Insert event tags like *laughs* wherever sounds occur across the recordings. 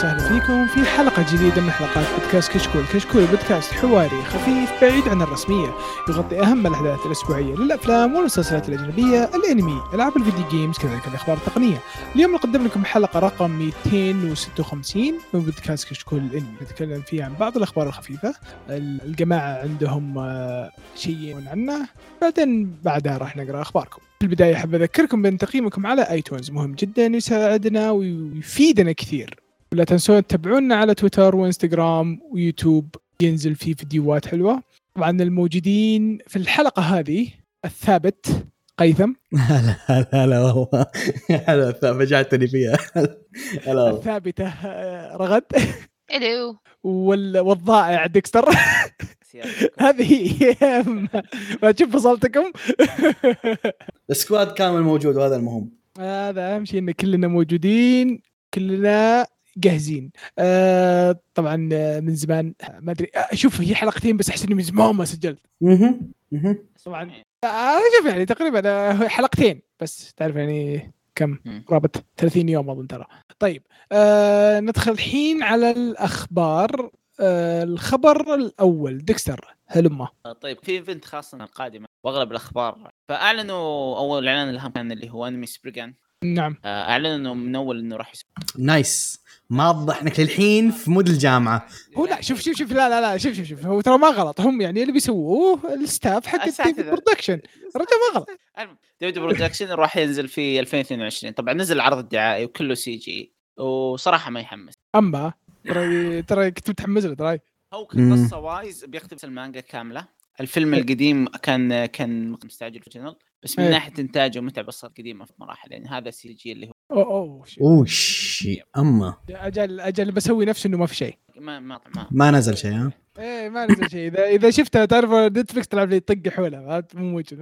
وسهلا فيكم في حلقة جديدة من حلقات بودكاست كشكول، كشكول بودكاست حواري خفيف بعيد عن الرسمية، يغطي أهم الأحداث الأسبوعية للأفلام والمسلسلات الأجنبية، الأنمي، ألعاب الفيديو games كذلك الأخبار التقنية. اليوم نقدم لكم حلقة رقم 256 من بودكاست كشكول. الأنمي، نتكلم فيها عن بعض الأخبار الخفيفة، الجماعة عندهم آه، شيء عنه، بعدين بعدها راح نقرأ أخباركم. في البداية أحب أذكركم بأن تقييمكم على ايتونز مهم جدا يساعدنا ويفيدنا كثير. ولا تنسون تتابعونا على تويتر وانستغرام ويوتيوب ينزل فيه فيديوهات حلوة. طبعا الموجودين في الحلقة هذه الثابت قيثم. *laughs* هلا هلا هلا والله. هلا فجعتني فيها. هلا. والله الثابتة آه، رغد. ألو وال- والضائع ديكستر. هذه هي. ما تشوف فصلتكم؟ ال squad كامل موجود وهذا المهم. هذا أهم شيء إن كلنا موجودين. كلنا جاهزين. آه طبعا آه، من زمان آه، ما أدري آه شوف هي حلقتين بس أحس إني من زمان ما سجلت. طبعا آه شوف يعني تقريبا آه، حلقتين بس تعرف يعني كم. قرابه 30 يوم أظن ترى. طيب آه ندخل الحين على الأخبار. آه الخبر الأول. ديكستر هلمة. طيب في event خاص قادمه وأغلب الأخبار. فأعلنوا أول إعلان الاهم كان اللي هو انمي Spriggan نعم. أعلنوا إنه من أول إنه راح يسوي. nice ما ضحنك للحين في mood الجامعة. هو لا شوف شوف شوف لا لا لا شوف شوف شوف هو ترى ما غلط. هم يعني اللي بيسووه ال staff حق أساتذة. ديفيد برودكشن. الرجال ما غلط. المهم ديفيد برودكشن راح ينزل في 2022 طبعا نزل العرض الدعائي وكله CG وصراحة ما يحمس. أما ترى ترى كنت متحمس له ترى. هو مم. كقصه wise بيقتبس المانجا كاملة. الفيلم القديم كان كان مستعجل في الجنرال بس من إيه. ناحية إنتاجه ومتعه بس قديمه في مراحل. يعني هذا CG اللي هو اوه اوه شيء. وش أما. أجل أجل بسوي نفسه إنه ما في شيء. ما ما ما. ما نزل شيء ها؟ إيه ما نزل شيء. اذا إذا شفتها تعرف نتفلكس تلعب لي طق حولها ما- مو موجود.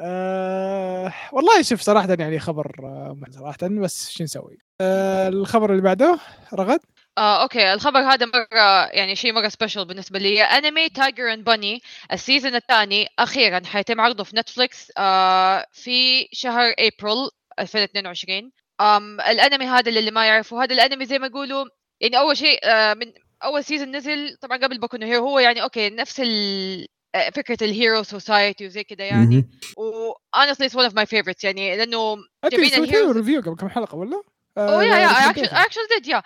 آه والله شوف صراحة يعني خبر آه صراحة بس شو نسوي؟ آه الخبر اللي بعده رغد؟ آه، okay. الخبر هذا مرة يعني شيء مرة special بالنسبة لي. أنمي Tiger and Bunny ال season الثاني أخيرا حيتم عرضه في نتفليكس آه في شهر ابريل 2022 أم الأنمي هذا اللي ما يعرفوا هذا الأنمي زي ما يقولوا يعني أول شيء آه من أول season نزل طبعا قبل Boku no Hero هو يعني okay نفس ال آه، فكرة ال hero society وزي كذا يعني. مهم. و honestly it's one of my favorites يعني لأنه انت جايبين ال heroes review قبل كم حلقة ولا؟ أوه yeah yeah actually did yeah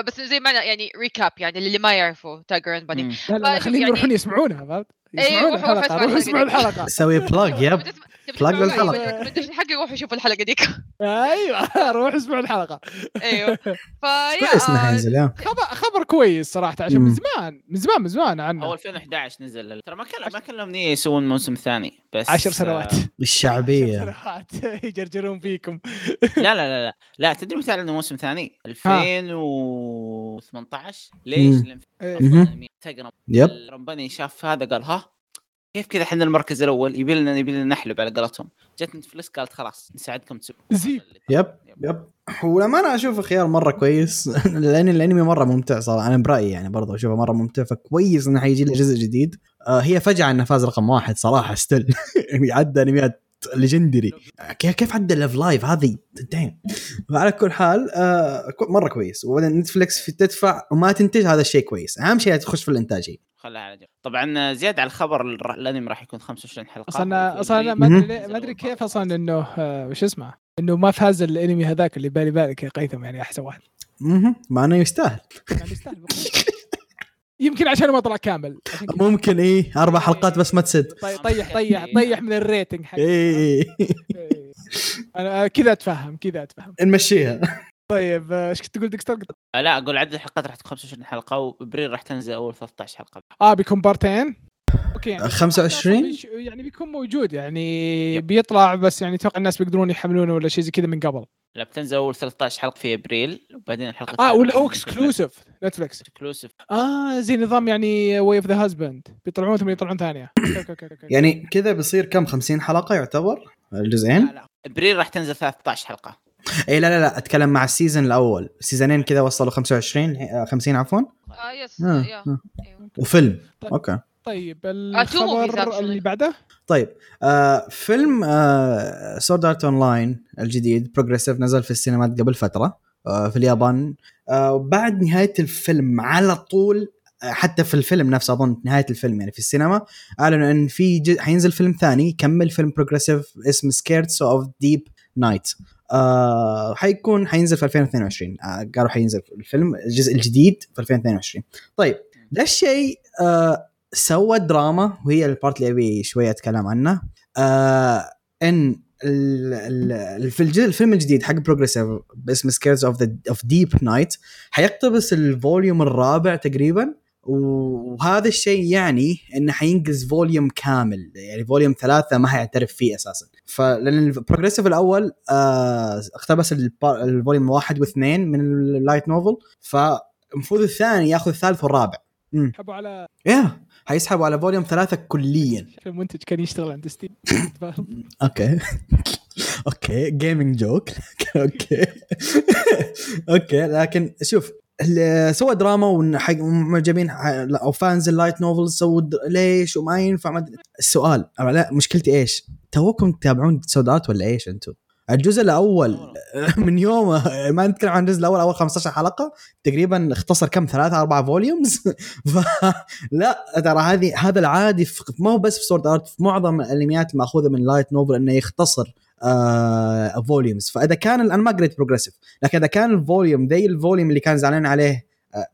بس زي ما أنا يعني recap يعني اللي ما يعرفوا Tiger and Bunny خليهم يعني- يروحون يسمعونها فهمت؟ إيه، يسمعون الحلقة روحوا اسمعوا الحلقة الحلقة. سوي بلاج *laughs* يب. فلاج للحلقة. حق روحوا شوفوا الحلقة ديك. *laughs* أيوه *laughs* روحوا اسمعوا الحلقة. أيوه. فيا كويس انه ينزل يا خبر خبر كويس صراحة عشان من. زمان من زمان من زمان هو عنه 2011 نزل. ترى ما كان ما نيه يسوون موسم ثاني بس عشر سنوات. آه، *laughs* الشعبيه سنوات. يجرجرون فيكم. لا لا لا لا. لا تدري متى إعلنوا موسم ثاني؟ 2018 ليش؟ لأن تقرب يب. رمباني شاف هذا قال ها كيف كذا إحنا المركز الأول؟ يبي لنا يبي لنا نحلب على قولتهم. جت نتفلكس قالت خلاص نساعدكم تسوون. زيب. يب يب. ولما أنا اشوفه خيار مرة كويس. *laughs* لأن الأنمي مرة ممتع صراحة أنا برأيي يعني برضه أشوفه مرة ممتع فكويس إنه حيجي له جزء جديد. آه هي فجأة انه فاز رقم واحد صراحة ستيل *laughs* عدى أنميات ليجندري كيف عدى لاف لايف هذه؟ دايم. وعلى كل حال آه مرة كويس. وبعدين نتفلكس في تدفع وما تنتج هذا الشيء كويس. أهم شيء تخش في الإنتاج. هي. خلها على جنب طبعا زيادة على الخبر الأنمي راح يكون 25 حلقة أصلا أصلا ما أدري ما أدري كيف أصلا إنه آه، وش اسمه إنه ما فاز الأنمي هذاك اللي بالي بالك يا قيثم يعني أحسن واحد. مهم. مع انه يستاهل. يمكن عشان ما طلع كامل. عشان. ممكن إيه. أربع حلقات بس ما تسد. طي- طيح طيح طيح من ال rating حق إيه. إيه. أنا كذا أتفهم كذا أتفهم. نمشيها. طيب آه، إيش كنت تقول ديكستر؟ آه، لا أقول عدد الحلقات راح تكون 25 حلقة وابريل راح تنزل أول 13 حلقة. آه بيكون بارتين؟ okay يعني 25 بيش- يعني بيكون موجود يعني بيطلع بس يعني أتوقع الناس بيقدرون يحملونه ولا شيء زي كذا من قبل. لا بتنزل أول 13 حلقة في أبريل وبعدين الحلقة آه ولا هو exclusive نتفلكس exclusive آه زي نظام يعني Way of the Househusband بيطلعون ثم يطلعون ثانية. *coughs* يعني كذا بيصير كم؟ 50 حلقة يعتبر؟ الجزئين؟ لا لا أبريل راح تنزل 13 حلقة. اي لا لا لا أتكلم مع ال season الأول سيزونين كذا وصلوا 25 آه، 50 عفوا آه yes آه، yeah آه. وفيلم طيب. okay طيب الخبر. اللي بعده طيب آه فيلم آه Sword Art Online الجديد Progressive نزل في السينمات قبل فترة آه، في اليابان آه، بعد نهاية الفيلم على طول آه، حتى في الفيلم نفسه أظن نهاية الفيلم يعني في السينما أعلنوا إن في. حينزل فيلم ثاني يكمل فيلم Progressive اسمه Scherzo of Deep Night آه حيكون حينزل في 2022 آه قالوا حينزل الفيلم الجزء الجديد في 2022 طيب ده الشيء آه سوى دراما وهي ال part اللي أبي شوية أتكلم عنه. آه إن ال- ال- في الفيلم الجديد حق Progressive باسم Scherzo of the of Deep Night حيقتبس ال volume الرابع تقريبا. وهذا الشيء يعني إنه حينقز volume كامل. يعني volume ثلاثة ما حيعترف فيه أساسا. فلان ال Progressive الأول آه اقتبس ال volume واحد واثنين من ال light novel فالمفروض الثاني ياخذ الثالث والرابع. امم حبوا على يا حيسحبوا على volume ثلاثة كليا. *laughs* المنتج كان يشتغل عند ستيم *laughs* okay. *laughs* okay gaming joke okay. okay لكن شوف سوى دراما وحق معجبين ح- أو fans ال light novels سووا ليش وما ينفع؟ ما. السؤال مشكلتي إيش؟ توكم تتابعون SAO ولا إيش أنتم؟ الجزء الأول *laughs* من يومه ما نتكلم عن الجزء الأول أول 15 حلقة تقريبا اختصر كم؟ ثلاثة أربعة volumes *laughs* فلا ترى هذه هذا العادي ما هو بس في Sword Art في معظم الأنميات الماخوذه من light novel إنه يختصر آه volumes فإذا كان أنا ما قريت Progressive لكن إذا كان ال volume ذي ال volume اللي كان زعلان عليه آه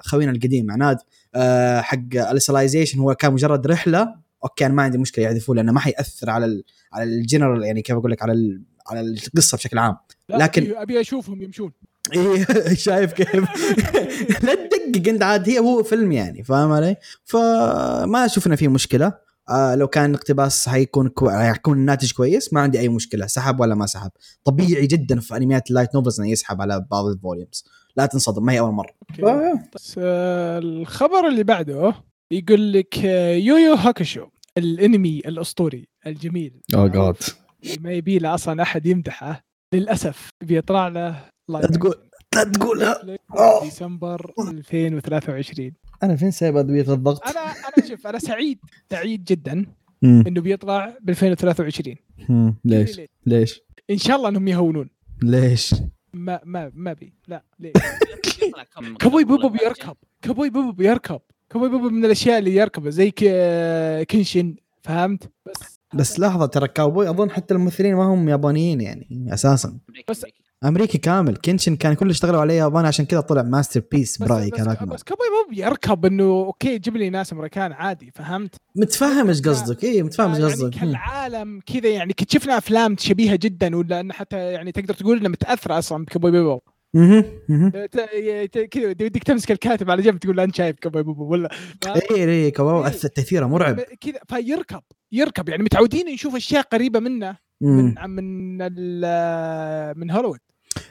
خوينا القديم عناد آه حق ال Alicization هو كان مجرد رحلة okay أنا ما عندي مشكلة يحذفوه لأنه ما حيأثر على ال على الجنرال يعني كيف أقول لك على ال على القصة بشكل عام. لكن- ابي أشوفهم يمشون. *laughs* إيه شايف كيف؟ *laughs* لا تدقق أنت عاد هي هو فيلم يعني فاهم علي؟ فما أشوف إنه في مشكلة. آه لو كان اقتباس حيكون كو... حيكون الناتج كويس ما عندي أي مشكلة سحب ولا ما سحب. طبيعي جدا في أنميات ال light novels إنه يسحب على بعض ال volumes لا تنصدم ما هي أول مرة. okay. بس آه، الخبر اللي بعده يقول لك آه، Yu Yu Hakusho الانمي الاسطوري الجميل. oh god اللي ما يبي له أصلا أحد يمدحه. للأسف بيطلع له لا تقول لا تقولها Netflix ديسمبر 2023 أنا فين سايب أدوية الضغط؟ أنا أنا شوف أنا سعيد سعيد جدا. إنه بيطلع ب 2023 مم. ليش؟ ليش؟ إن شاء الله إنهم يهونون. ليش؟ ما ما ما بي لا كم- *laughs* كابوي بوبو بيركب. كابوي بوبو بيركب. كابوي بوبو من الأشياء اللي يركبه؟ زي كنشن فهمت؟ بس بس لحظة ترى كاوبوي أظن حتى الممثلين ما هم يابانيين يعني أساسا. بس-. أمريكي. كامل. كينشن كان كل اشتغلوا عليه ياباني عشان كذا طلع ماستر بيس بس برأيي بس, كلاكما بس Cowboy Bebop يركب إنه okay جيب لي ناس أمريكان عادي فهمت؟ متفهم إيش قصدك. اي متفهم إيش يعني قصدك. مم. كالعالم كذا يعني كنت شفنا أفلام شبيهة جدا ولا ان حتى يعني تقدر تقول انها متاثره أصلا بكابوي ت- كذا ودك تمسك الكاتب على جنب تقول له انت شايف Cowboy Bebop ولا اي اي. أث- تاثيره مرعب. كذا فيركب يركب. يعني متعودين نشوف أشياء قريبة منه. من من من هوليوود.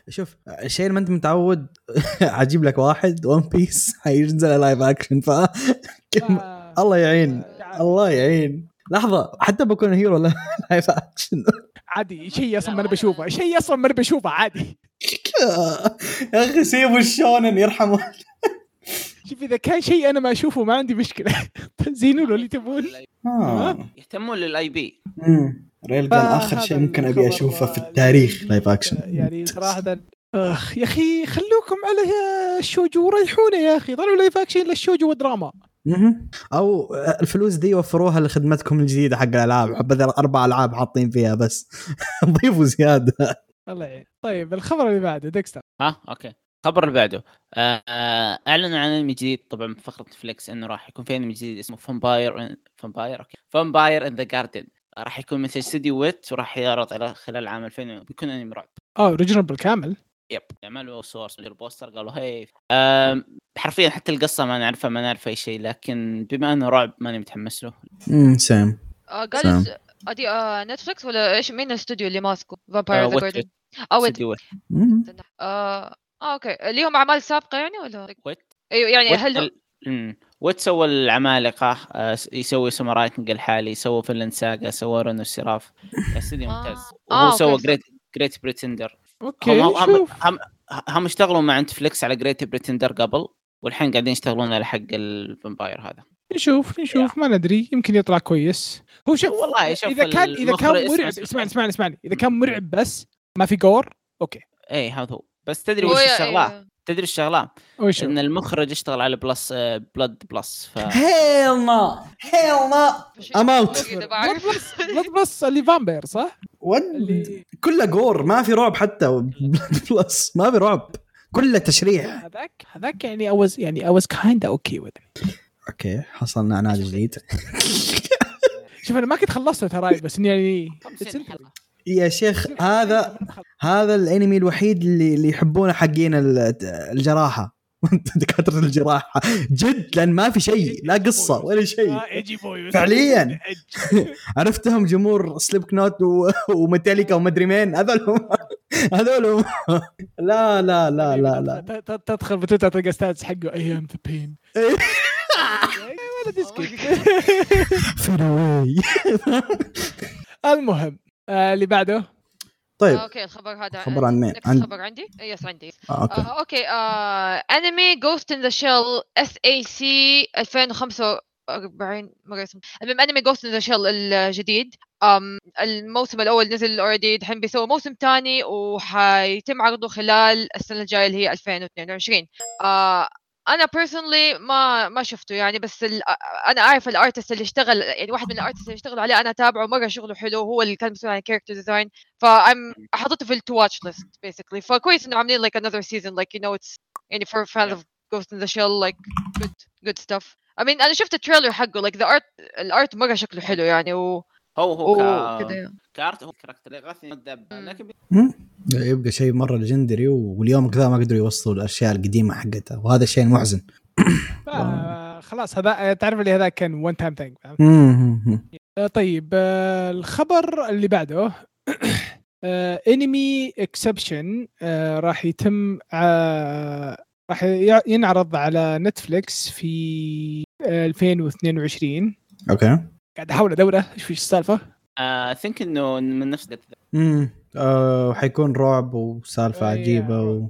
شوف الشيء اللي ما أنت متعود؟ *laughs* عجيب لك واحد One Piece حينزل live action ف آه، الله يعين تعال. الله يعين. لحظة حتى Boku no Hero لا live action عادي شيء أصلا ما أنا بشوفه شيء أصلا ما أنا بشوفه عادي. يا أخي سيبوا ال shounen يرحمه. شوف إذا كان شيء أنا ما أشوفه ما عندي مشكلة. *laughs* زينوا له اللي تبون. آه. يهتمون لل IP. ريل قال آخر فهذا شيء ممكن أبي أشوفه في التاريخ live action يعني صراحة آخ يا أخي خلوكم على ال shoujo وريحونا يا أخي. ضلوا live action لل shoujo ودراما. أو الفلوس دي وفروها لخدمتكم الجديدة حق الألعاب. بدل أربع ألعاب حاطين فيها بس. *laughs* ضيفوا زيادة. الله يعين. طيب الخبر اللي بعده Dexter. ها؟ okay. الخبر اللي بعده. آه، آه، أعلنوا عن أنمي جديد. طبعا في فقرة Netflix إنه راح يكون في أنمي جديد اسمه Vampire Vampire okay. Vampire in the Garden راح يكون مثل استديو Wit وراح يعرض على خلال عام 2000 بيكون أنمي رعب آه original بالكامل؟ yep عملوا صور ال poster قالوا هي حرفيا حتى القصة ما نعرفها ما نعرف أي شيء لكن بما إنه رعب ماني متحمس له. امم سام آه، س- أدي Netflix ولا إيش؟ مين الاستوديو اللي ماسكه؟ Vampire the Garden أو Wit مم. آه آه، okay. ليهم أعمال سابقة يعني ولا؟ Wit. أيوه يعني Wit هل ال-. Wit سوى العمالقة آه، يسوي Ousama Ranking الحالي سوى Vinland Saga سوى Owari no Seraph استديو آه. ممتاز. آه، وهو سوى okay. Great Great Pretender okay هم هم هم, هم اشتغلوا مع Netflix على Great Pretender قبل والحين قاعدين يشتغلون على حق ال Vampire هذا. نشوف نشوف ما ندري يمكن يطلع كويس. هو شوف والله شوف إذا كان إذا كان مرعب اسمع- اسمعني اسمعني اسمعني. إذا كان مرعب بس ما في gore okay. اي هذا هو. بس تدري وش يا- الشغلة؟ إيه. تدري الشغلة؟ وش إن المخرج اشتغل على بلس بلاد بلس ف هيل ما هيل ما ام اوت. بلاد بلس اللي فامبير صح؟ ود اللي كله جور ما في رعب حتى. *laughs* بلس ما في رعب. كله تشريح. هذاك هذاك يعني was يعني of okay with it. أوكي حصلنا عناد جديد. *laughs* شوف أنا ما كنت خلصته ترى بس إني يعني. يا شيخ هذا هذا الانمي الوحيد اللي اللي يحبونه حقين ال- الجراحة. *laughs* دكاترة الجراحة. جد لأن ما في شيء لا قصة ولا شيء. آه، فعلياً. *laughs* *laughs* عرفتهم جمهور Slipknot. وميتاليكا ومدري مين هذول هذول لا لا لا لا لا. ت- تدخل بتويتر تلقى status حقه I am the pain. ولا المهم. آه، اللي بعده. طيب. آه، أوكي الخبر هذا خبر عن مين؟ عن- الخبر عندي؟ yes عندي. آه، okay. آه، okay آه، انمي Ghost in the Shell SAC 2045 مرة اسمه. المهم انمي Ghost in the Shell الجديد. أم الموسم الأول نزل already دحين بيسووا موسم ثاني وحيتم عرضه خلال السنة الجاية اللي هي 2022 آه أنا personally ما ما شفته يعني بس ال... أنا أعرف ال artist اللي اشتغل يعني واحد من *laughs* ال artist اللي اشتغلوا عليه أنا اتابعه مرة شغله حلو هو اللي كان مسؤول عن character design فام حطيته في ال to watch list basically فكويس إنه عاملين like another season like you know it's يعني for fans of Ghost in the Shell like good good stuff. I mean أنا شفت ال trailer حقه like the art ال art مرة شكله حلو يعني و هو هو ك... ك art هو character يغثني الدب. لكن يبقى شيء مرة legendary واليوم كذا ما قدروا يوصلوا الأشياء القديمة حقتها وهذا الشيء المحزن *coughs* آه، خلاص هذا آه، تعرف اللي هذا كان one time thing. طيب آه، الخبر اللي بعده *coughs* انمي Exception راح يتم آه، راح ينعرض على Netflix في آه، 2022 okay. قاعد أحاول ادوره إيش في السالفه think إنه من نفس امم آه حيكون رعب وسالفة أي- عجيبة و...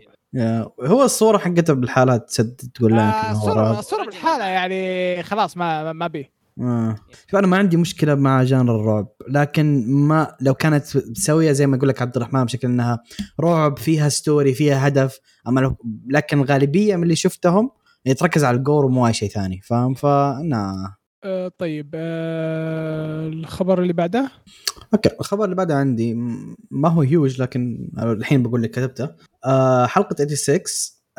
هو الصورة حقته بالحالة تسد تقول لك آه، رعب الصورة بالحالة يعني خلاص ما ما- بيه. آه. شوف أنا ما عندي مشكلة مع genre الرعب لكن ما لو كانت مسوية زي ما يقول لك عبد الرحمن بشكل إنها رعب فيها story فيها هدف أما لو لكن الغالبيه من اللي شفتهم تركز على ال gore ومو أي شيء ثاني فاهم؟ فانا آه، طيب آه، الخبر اللي بعده؟ okay الخبر اللي بعده عندي ما هو هيوج لكن الحين بقول لك كتبته. آه حلقة 86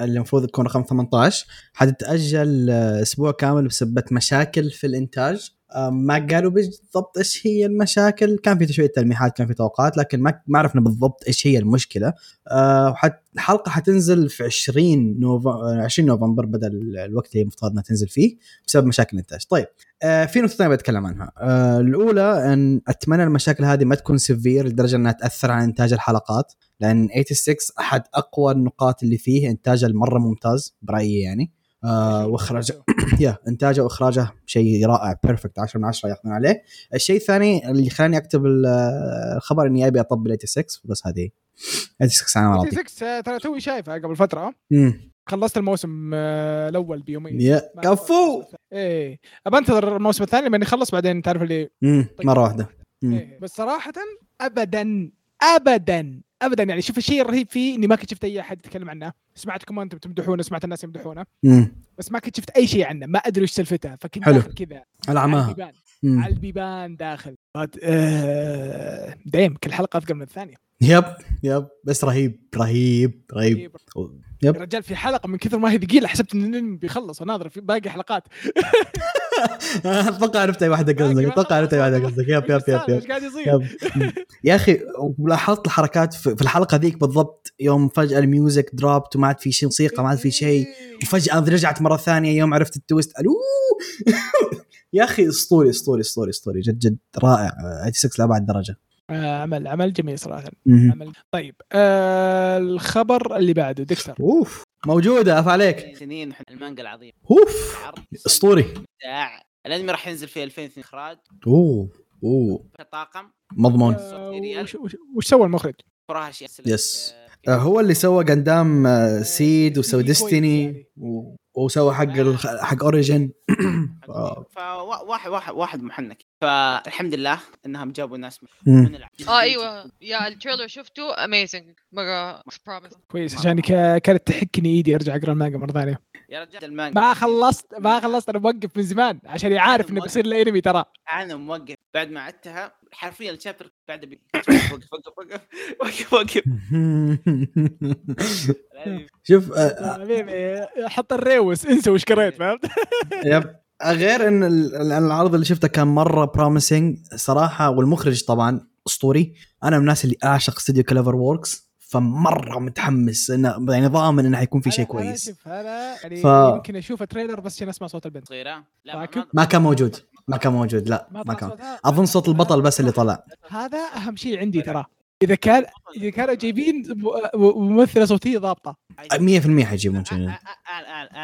اللي المفروض تكون رقم 18 حتتأجل أسبوع كامل بسبب مشاكل في الإنتاج. ما قالوا بالضبط إيش هي المشاكل. كان في شوية تلميحات كان في توقعات لكن ما عرفنا بالضبط إيش هي المشكلة. آه الحلقة حتنزل في 20 نوفمبر 20 نوفمبر بدل الوقت اللي المفترض إنها تنزل فيه بسبب مشاكل الانتاج طيب آه في نقطتين بتكلم عنها. آه الأولى إن أتمنى المشاكل هذه ما تكون سيفير لدرجة إنها تأثر على إنتاج الحلقات لأن 86 أحد أقوى النقاط اللي فيه إنتاجه المره ممتاز برأيي يعني. آه واخراج *clears throat* يا إنتاجه وإخراجه شيء رائع بيرفكت 10 من 10 ياخذون عليه. الشيء الثاني اللي خلاني أكتب ال- الخبر إني أبي أطبل 86 بس هذه 86 أنا راضي 86 آه، ترى توي شايفها قبل فترة. امم خلصت الموسم آه، الأول بيومين. يا كفو! إيه. أبى أنتظر الموسم الثاني لما يخلص بعدين تعرف اللي امم مرة واحدة. إيه. بس صراحة ابدا ابدا ابدا يعني شوف الشيء الرهيب فيه إني ما كنت شفت أي أحد يتكلم عنه. سمعتكم أنتم تمدحونه سمعت الناس يمدحونه. بس ما كنت شفت أي شيء عنه ما أدري وش سالفته فكنت حلو. داخل كذا. على البيبان. على البيبان داخل. آه، دايم كل حلقة اثقل من الثانية. يب. يب. بس رهيب. رهيب. رهيب. يب. رجال في حلقة من كثر ما هي ثقيلة حسبت إن الانمي بيخلص. وناظر في باقي حلقات. *laughs* أتوقع عرفت أي واحدة قصدك. أتوقع عرفت أي واحدة قصدك. yep yep yep yep. قاعد يصير؟ *laughs* يا أخي ولاحظت الحركات في في الحلقة ذيك بالضبط؟ يوم فجأة ال music dropped وما عاد في شيء موسيقى ما عاد في شيء وفجأة رجعت مرة ثانية يوم عرفت ال twist. ألو! *laughs* يا أخي أسطوري أسطوري أسطوري. اسطوري جد جد. رائع. 86 لابعد درجة. عمل عمل جميل صراحة. عمل. طيب آه الخبر اللي بعده Dexter. أوف موجودة أف عليك. سينن المانجا العظيم. أوف أسطوري. الأنمي راح ينزل في 2002 إخراج. أوه أوه. كطاقم مضمون. آه، وش, وش, وش سوى المخرج؟ yes. آه، هو اللي سوى Gundam آه، Seed وسوى Destiny. و- وسوى حق ال- حق *coughs* Origin فواحد واحد واحد محنك. فالحمد لله إنهم جابوا ناس من آه أيوه. yeah ال trailer شفته. amazing مرة كويس. عشان كانت تحكني إيدي أرجع أقرأ المانجا مرة ثانية. يا رجال المانجا. ما خلصت ما خلصت. أنا موقف من زمان. عشان عارف إنه بيصير الانمي ترى. أنا موقف. بعد ما عدتها حرفيا ال chapter بعد بي- وقف وقف وقف وقف وقف *laughs* شوف آه، حبيبي حط الريوس انسى وش قريت فهمت؟ *laughs* yep. غير إن ال- ال- العرض اللي شفته كان مرة promising صراحة والمخرج طبعا أسطوري. أنا من الناس اللي أعشق استوديو CloverWorks فمرة متحمس إنه يعني ضامن إنه حيكون في شيء أنا- أنا كويس. شوف أنا يعني ف- يمكن أشوف trailer بس عشان اسمع صوت البنت. صغيرة؟ لا راكب؟ ما كان موجود. ما كان موجود لا ما ما كان؟ أظن صوت البطل بس اللي طلع. هذا أهم شيء عندي ترى. إذا كان إذا كانوا جايبين ممثلة صوتية ضابطة. 100% حيجيبون شيء الان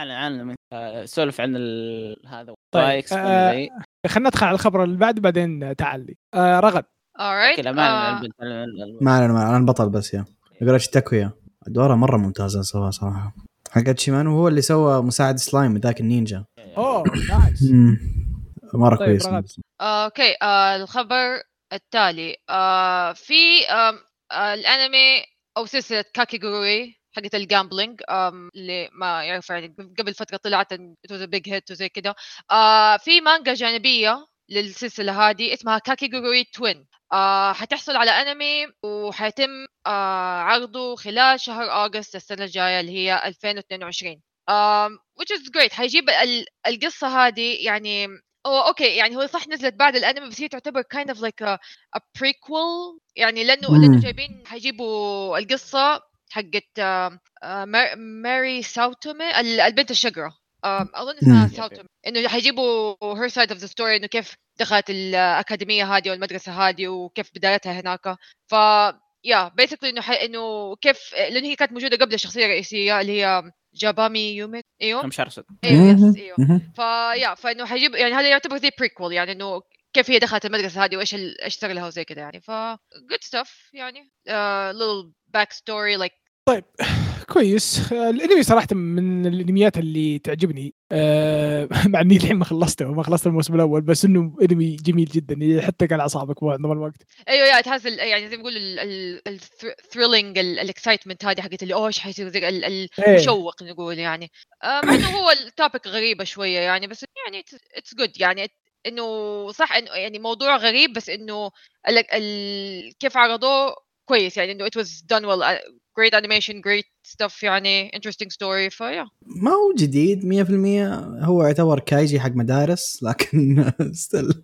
الان الان سولف عن ال- هذا طيب، آه، خلينا ندخل على الخبر اللي بعده بعدين تعال لي. آه رغد. ما آه، ما أنا ما أنا البطل بس يا. يقول تاكويا ادواره مرة ممتازه سواها صراحة. حقت شيمانو هو اللي سوى مساعد سلايم ذاك النينجا. أوه *coughs* nice. مرة طيب، كويس. آه، okay آه، الخبر التالي. آه، في آه، الأنمي أو سلسلة كاكي جوروي حقت ال gambling اللي ما يعرف يعني قبل فترة طلعت it was big hit وزي كذا آه، في مانجا جانبية للسلسلة هذه اسمها كاكي جوروي Twin آه حتحصل على أنمي وحيتم آه عرضه خلال شهر أغسطس السنة الجاية اللي هي 2022 um, which is great. حيجيب ال- القصة هذه يعني okay يعني هو صح نزلت بعد الأنمي بس هي تعتبر of like a, a prequel يعني لأنه مم. لأنه جايبين حيجيبوا القصة حقت آه، مار- ماري ساوتومي ال- البنت الشقره أظن اسمها. ساوتومي إنه حيجيبوا her side of the story إنه كيف دخلت الأكاديمية هذه والمدرسة هذه وكيف بدايتها هناك ف yeah basically إنه. إنه كيف لأنه هي كانت موجودة قبل الشخصية الرئيسية اللي هي جابامي يومي إيوه. كم شهر ست إيوه. أيوه. ف yeah فإنه حيجيب يعني هذا يعتبر زي prequel يعني إنه كيف هي دخلت المدرسة هذه وإيش إيش صار لها وزي كذا يعني. ف good stuff يعني. uh, little back story like كويس. آه، الانمي صراحة من الانميات اللي تعجبني. آه *laughs* مع إني الحين ما خلصته وما خلصت الموسم الأول بس إنه انمي جميل جدا يحطك على أعصابك معظم الوقت أيوه yeah تحس يعني زي ما يقولوا ال thrilling ال excitement هذه حقت اللي اوه إيش حيصير إيه. المشوق نقول يعني. آه، مع إنه هو ال topic غريبة شوية يعني بس يعني it's good يعني. إنه صح إنه يعني موضوع غريب بس إنه ال ال كيف عرضوه كويس يعني إنه it was done well. Great animation great stuff يعني interesting story. فيا ما هو جديد 100% هو يعتبر كايجي حق مدارس لكن *laughs* still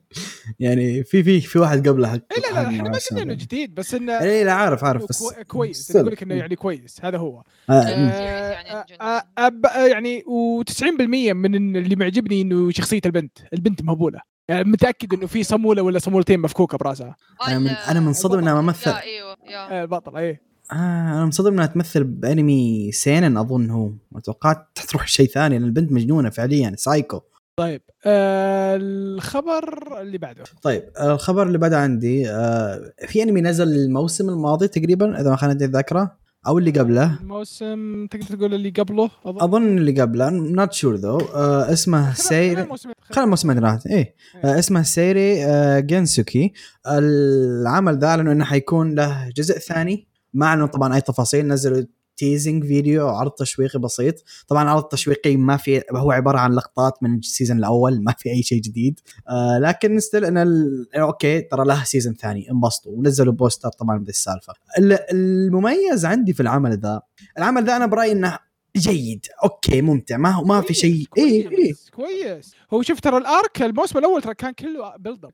يعني في في في واحد قبله حق إيه لا لا إحنا ما. قلنا إنه جديد بس إنه اي لا عارف عارف بس كوي- كويس. أقول لك إنه يعني كويس هذا هو. آه، يعني آه، in آه،. آه، أب- يعني و90% من اللي معجبني إنه شخصية البنت البنت مهبولة. يعني متأكد إنه في صمولة ولا صمولتين مفكوكة براسها. أنا من- أنا منصدم إنها ممثل. yeah إيوه yeah آه، البطل إيه. آه أنا منصدم إنها تمثل بأنمي سينن أظن هو. ما توقعت تروح شيء ثاني لأن البنت مجنونة فعليا سايكو. طيب آه الخبر اللي بعده. طيب آه، الخبر اللي بعد عندي آه في أنمي نزل الموسم الماضي تقريبا إذا ما خانتني الذاكرة أو اللي قبله. الموسم تقدر تقول اللي قبله؟ أظن. أظن اللي قبله not sure though اسمه سيري خلال الموسمين راحت إيه. آه اسمه سيري آه جينسوكي. العمل ذا اعلنوا إنه حيكون له جزء ثاني. ما اعلنوا طبعا أي تفاصيل نزلوا teasing video عرض تشويقي بسيط. طبعا عرض تشويقي ما في هو عبارة عن لقطات من ال season الأول ما في أي شيء جديد. آه لكن still إن. okay ترى له season ثاني انبسطوا. ونزلوا poster طبعا بذي السالفه ال- المميز عندي في العمل ذا العمل ذا أنا برأيي إنه جيد. okay ممتع. ما هو ما في شيء اي اي كويس كويس. هو شوف ترى ال arc الموسم الأول ترى كان كله build up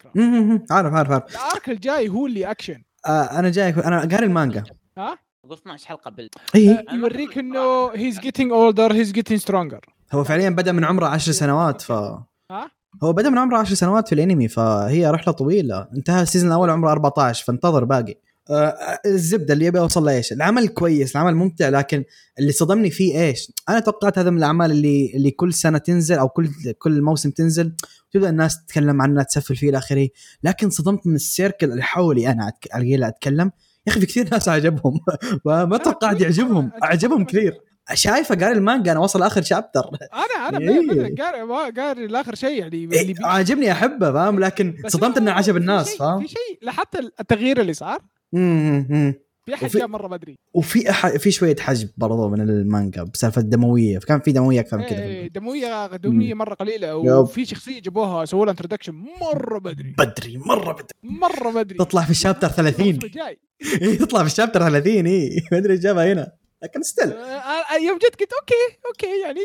عارف عارف عارف. ال arc الجاي هو اللي اكشن آه أنا جاي أنا قاري المانجا. ها؟ أقول 12 حلقة بال اي آه، يوريك إنه he's getting older he's getting stronger هو فعليا بدأ من عمره 10 سنوات ف ها؟ هو بدأ من عمره 10 سنوات في الأنمي فهي رحلة طويلة. انتهى ال season الأول عمره 14 فانتظر باقي. آه الزبدة اللي يبي اوصل إيش؟ العمل كويس العمل ممتع لكن اللي صدمني فيه إيش؟ أنا توقعت هذا من الأعمال اللي اللي كل سنة تنزل أو كل كل موسم تنزل تبدأ الناس تتكلم عنها تسفل فيه إلى آخره. لكن صدمت من السيركل اللي حولي أنا أتكلم. يا أخي في كثير ناس عجبهم *laughs* ما توقعت يعجبهم. عجبهم كثير. شايفه قاري المانجا أنا وصل آخر شابتر أنا أنا إيه. قاري قاري لاخر شيء يعني اللي إيه بي- عاجبني أحبه فاهم؟ لكن صدمت إنه عجب الناس فاهم؟ في شيء لاحظت التغيير اللي صار. في أحد وفي- جاء مرة بدري وفي أح... في شوية حجب برضو من المانجا بسالفة الدموية. فكان في دموية أكثر من كذا المانجا. دموية دمويه مرة قليلة. وفي شخصية جابوها سووا لها introduction مرة بدري بدري مرة بدري. مرة بدري تطلع في ال chapter 30 الموسم الجاي إيه، تطلع في ال chapter 30 اي *laughs* ما أدري إيش جابها هنا. لكن still آه، آه، يوم جيت قلت okay okay يعني.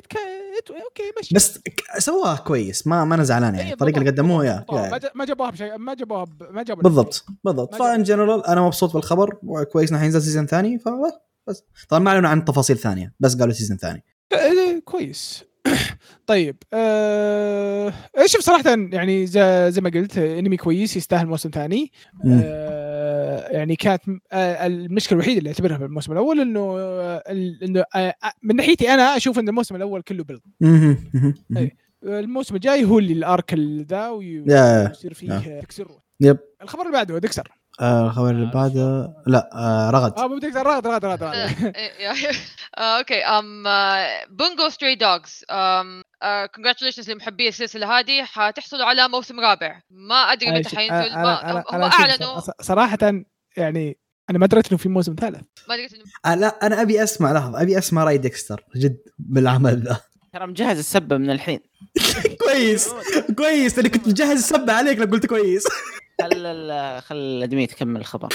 okay مشي. بس سواها كويس ما ما أنا زعلان يعني. إيه، الطريقة اللي قدموها yeah. ما جا- ما جابوها بشيء ما جابوها. ما جابوا بالضبط بالضبط. ف in general أنا مبسوط بالخبر وكويس إنه حينزل season ثاني فبس طبعا ما أعلنوا عن تفاصيل ثانية بس قالوا season ثاني. آه، كويس. *coughs* طيب آه... شوف صراحة يعني زي, زي ما قلت إنمي كويس يستاهل موسم ثاني. آه... يعني كانت آه... المشكلة الوحيدة اللي أعتبرها في الموسم الأول إنه آه... إنه آه... من ناحيتي أنا أشوف إن الموسم الأول كله build مهم. إيه. الموسم الجاي هو اللي ال arc ال- ذا ويصير فيه. تكسر yep الخبر اللي بعده ديكستر آه، الخبر اللي بعده. لا آه رغد. آه ديكستر رغد رغد رغد رغد. *laughs* okay um Bungo Stray Dogs. um congratulations لمحبي السلسلة هذه. حتحصلوا على موسم رابع. ما أدري متى حينزل. أنا- ما أنا- هم أعلنوا. صراحة يعني أنا ما دريت إنه في موسم ثالث. ما إنه- آه لا أنا أبي أسمع لحظة أبي أسمع رأي ديكستر جد بالعمل ذا *laughs* ترى مجهز السبة من الحين. كويس كويس لاني كنت مجهز السبة عليك لو قلت كويس. *laughs* خل ال- خل الادميه تكمل الخبر.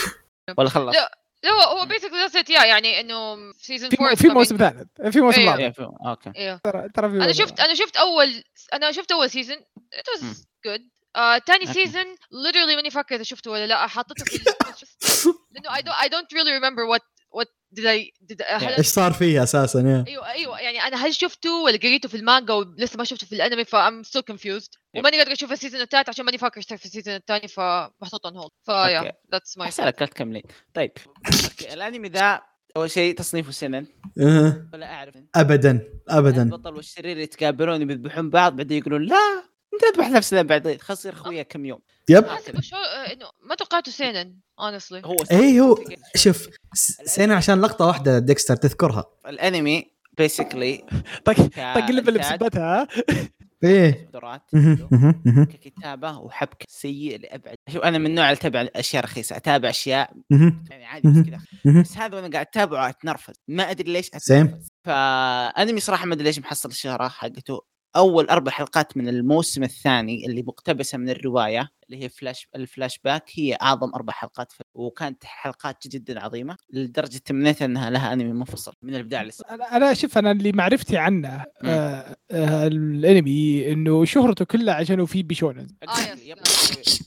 ولا خلص؟ لا. لا هو هو basically that's it يعني إنه season في 4 مو- في موسم ثالث. في موسم أيوه. رابع. إيه،. okay. أيوه ترى أنا شفت أنا شفت اول أنا شفت أول season it was mm. good. آه، تاني okay. season literally ماني فاكر إذا شفته ولا لا. حطيته في *laughs* لأنه I don't I don't really remember what what did I did I- هل إيش صار فيه أساسا؟ يا أيوه أيوه يعني أنا هل شفته ولا قريته في المانجا ولسه ما شفته في الأنمي؟ ف I'm still confused وماني قادر أشوف ال season الثالث عشان ماني فاكر إيش صار في ال season الثاني فمحطوط on hold ف yeah. that's my احسن لك لا تكملين طيب. okay الأنمي ذا أول شيء تصنيفه سينن أه، ولا أعرف. ابدا ابدا. البطل والشرير يتقابلون يذبحون بعض بعدين يقولون لا! نذبح نفسنا بعدين خلاص يصير خويه كم يوم. yep. شو آه، إنه ما توقعته سينن honestly. هو اي هو شوف س- سينا عشان لقطة واحدة ديكستر تذكرها. الأنمي basically طق طق اللي. بسبتها إيه. ككتابة وحبكة سيء لأبعد. شوف أنا من النوع اللي أتابع أشياء رخيصة أتابع أشياء يعني عادي بس. كذا. بس هذا وأنا قاعد أتابعه أتنرفز. ما أدري ليش. أتنرفز. فأنمي صراحة ما أدري ليش محصل الشهرة حقته. أول أربع حلقات من الموسم الثاني اللي مقتبسة من الرواية اللي هي flash ال flashback هي أعظم أربع حلقات في وكانت حلقات جدا عظيمة لدرجة تمنيت أنها لها أنمي منفصل من الإبداع اللي صار. أنا أنا شوف أنا اللي معرفتي عنه آه آه الأنمي إنه شهرته كلها عشانه في بيشونن آه،.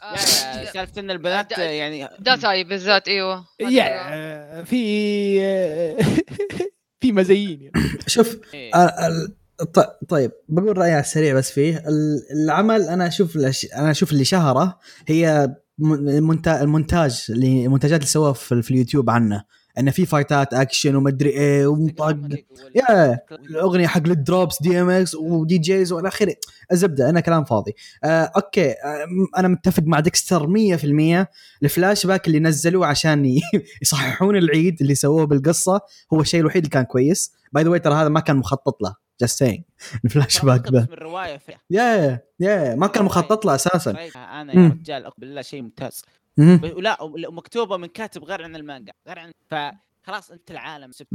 آه، yeah سالفة إن البنات يعني دازاي بالذات إيوه. yeah في آه، *laughs* في مزيين يعني. شوف إيه. آه، طيب بقول رأيي على السريع بس فيه. ال- العمل أنا أشوف. أنا أشوف اللي شهره هي. المونتاج اللي المونتاجات اللي سووها في... اليوتيوب عنه. انه في فايتات أكشن ومدري إيه ومطق. yeah الأغنية حق ال drops DMX و DJs وإلى آخره. الزبدة أنا كلام فاضي. آه okay. آه أنا متفق مع ديكستر 100% الفلاش باك اللي نزلوه عشان *laughs* يصححون العيد اللي سووه بالقصة هو الشيء الوحيد اللي كان كويس. by the ترى هذا ما كان مخطط له. just saying ال flashback ذا من الروايه في yeah yeah ما كان مخطط له أساسا. أنا. يا رجال بالله شيء ممتاز. ولا ومكتوبه من كاتب غير عن المانجا غير عن فخلاص أنت العالم سبت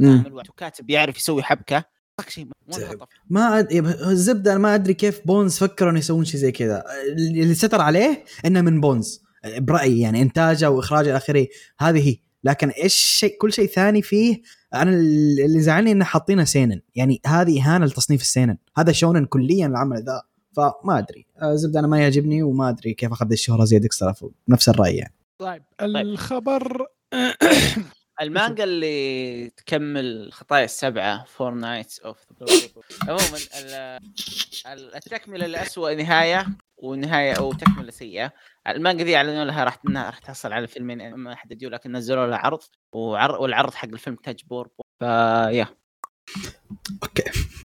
وكاتب يعرف يسوي حبكة. شيء انحطف ما أد... yep- الزبدة أنا ما أدري كيف بونز فكروا إنه يسوون شيء زي كذا. اللي ستر عليه إنه من بونز. برأيي يعني إنتاجه وإخراجه إلى اخره هذه هي. لكن إيش شيء كل شيء ثاني فيه أنا اللي زعلني إنه حاطينه سينن. يعني هذه إهانة لتصنيف السينن. هذا شونن كليا العمل ذا. فما أدري. آه، زبدة أنا ما يعجبني وما أدري كيف أخذ الشهرة. زي ديكستر نفس الرأي يعني. طيب الخبر *coughs* المانجا اللي تكمل خطايا السبعة Four Knights of عموما ال- ال- التكملة لأسوأ نهاية ونهاية أو تكملة سيئة. المانجا ذي أعلنوا لها راح إنها راح تحصل على فيلمين ما حددوا لكن نزلوا لها عرض والعرض حق الفيلم تاج بور فيا أوكي.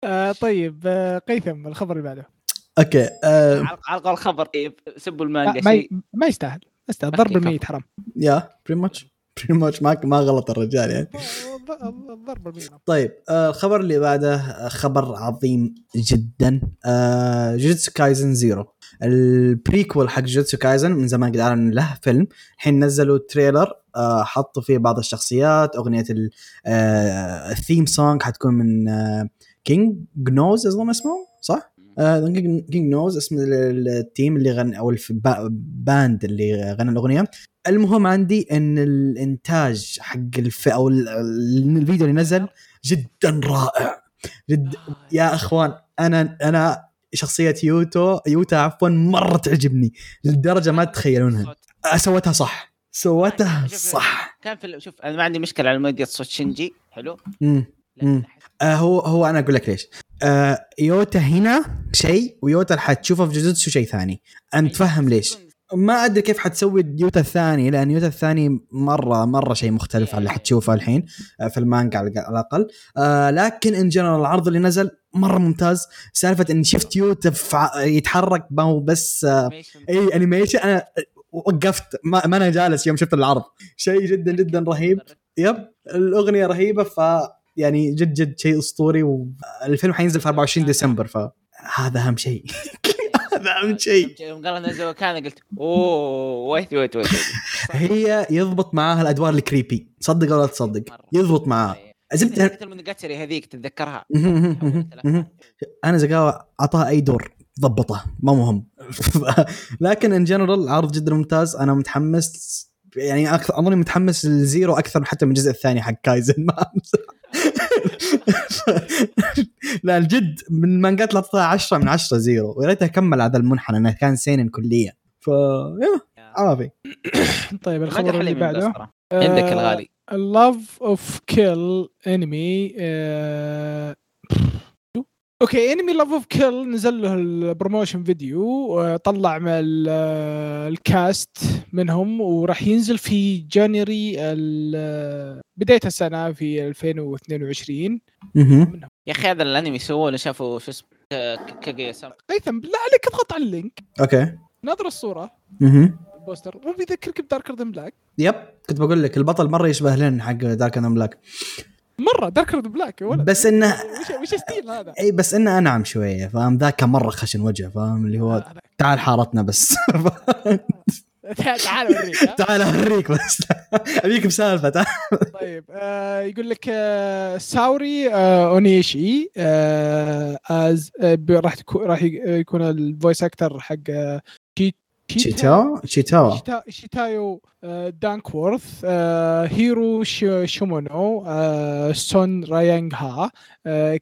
آه طيب آه قيثم الخبر اللي بعده. أوكي آه. على الخبر طيب سبوا آه المانجا ما, شيء. ي- ما يستاهل ما يستاهل. ضرب الميت حرام. يا بري ماتش ماتش ما ما غلط الرجال يعني. *laughs* الضرب المينا طيب آه، الخبر اللي بعده آه، خبر عظيم جدا. آه، جوجوتسو كايزن زيرو ال prequel حق جوجوتسو كايزن من زمان قد أعلن له فيلم. الحين نزلوا trailer آه، حطوا فيه بعض الشخصيات أغنية ال- آه، ال theme song حتكون من آه، كينج جنوز أظن اسمه صح؟ آه، كينج نوز اسم ال- ال- ال team اللي غنى أو ال band اللي غنى الأغنية. المهم عندي إن الإنتاج حق الف أو ال- ال- الفيديو اللي نزل جدا رائع. جد يا أخوان أنا أنا شخصية يوتو يوتا عفوا مرة تعجبني لدرجة ما تتخيلونها. آه، سوتها صح. سوتها صح. كان في شوف أنا ما عندي مشكلة على مودية صوت شينجي. حلو؟ مم. مم. لكن آه هو هو أنا أقول لك ليش. آه يوتا هنا شيء ويوتا اللي حتشوفه في جوجوتسو شيء ثاني. انت تفهم ليش. ما أدري كيف حتسوي يوتا الثاني لأن يوتا الثاني مرة مرة شيء مختلف عن اللي حتشوفه الحين آه، في المانجا على على الأقل. آه لكن in general العرض اللي نزل مرة ممتاز. سالفة إني شفت يوتا يتحرك ما هو بس آه أي animation أنا وقفت. ما, ما أنا جالس يوم شفت العرض. شيء جدا جدا رهيب. yep. الأغنية رهيبة ف يعني جد جد شيء أسطوري والفيلم حينزل في 24 ديسمبر فهذا أهم شيء. هذا أهم شيء. *laughs* يوم قال نزلوا كان قلت oh wait wait wait. *laughs* هي يضبط معاها الأدوار ال creepy صدق ولا تصدق؟ يضبط معاها. زبده زبده المونوجاتري هذيك تتذكرها؟ *laughs* أنا زقاوة أعطاها أي دور ضبطه ما مهم. لكن in general عرض جدا ممتاز أنا متحمس. يعني أكثر أظني متحمس للزيرو أكثر حتى من الجزء الثاني حق كايزن. *laughs* ما لا الجد من المانجات اللي اعطيها 10 من 10 زيرو. ويا ريتها كمل على ذا المنحنى إنه كان سينن كليا. ف يا عافي *coughs* طيب الخبر اللي بعده. عندك الغالي. Love of Kill انمي okay انمي Love of Kill نزل له ال promotion video آه، طلع مع ال- آه، ال cast منهم وراح ينزل في January ال- بداية السنة في 2022 منهم. يا أخي هذا الانمي سووه اللي شافوا شو اسمه ك- كاغويا سام هيثم بالله عليك اضغط على ال link. Okay. ناظر الصورة. مهم. ال poster. مو بيذكرك ب Darker than Black yep كنت بقول لك البطل مرة يشبه لين حق Dark and Black مرة Darker than Black يا ولد بس انه وش style هذا؟ إي بس إنه أنعم شوية فاهم ذاك مرة خشن وجه فاهم اللي هو. تعال حارتنا بس *laughs* تعال اوريك؟ تعال أوريك بس أبيك بسالفة تعال طيب آه يقول لك آه ساوري آه أونيشي آه آز راح راح يكون الفويس أكتر حق شيتا شيتاوا شيتا شيتايو دانكورث هيرو شومونو سون رايانغ ها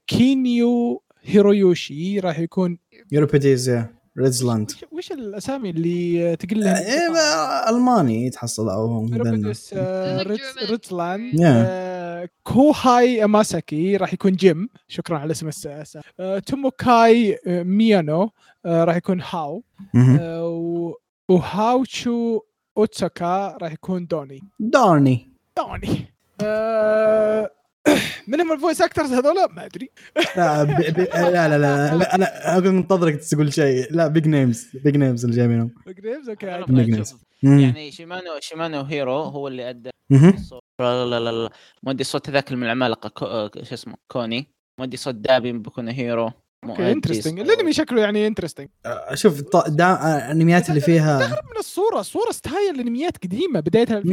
كينيو هيرويوشي راح يكون يوروبيديز ريدزلاند وش, الأسامي اللي تقول لها إيه، ما- ألماني يتحصل أو Yeah. آه، كوهاي ماساكي راح يكون جيم شكرا على اسم الساسة توموكاي ميانو راح يكون هاو وهاوتشو اوتساكا راح يكون دوني دارني دوني آه، من هم ال voice actors هذولا ما أدري لا ب... ب... لا لا لا, لا أنا أقول منتظرك تقول شيء لا big names big names اللي جاي منهم okay عادي. Big names. شوف، مم. يعني شيمانو شيمانو هيرو هو اللي أدى. الصوت لا لا لا مودي صوت ذاك من العمالقة. آه، شو اسمه كوني مودي صوت دابي بكون هيرو okay interesting الانمي شكله يعني interesting شوف ط- دا... آه، الأنميات اللي فيها استغرب من الصورة الصورة style الأنميات قديمة بدايتها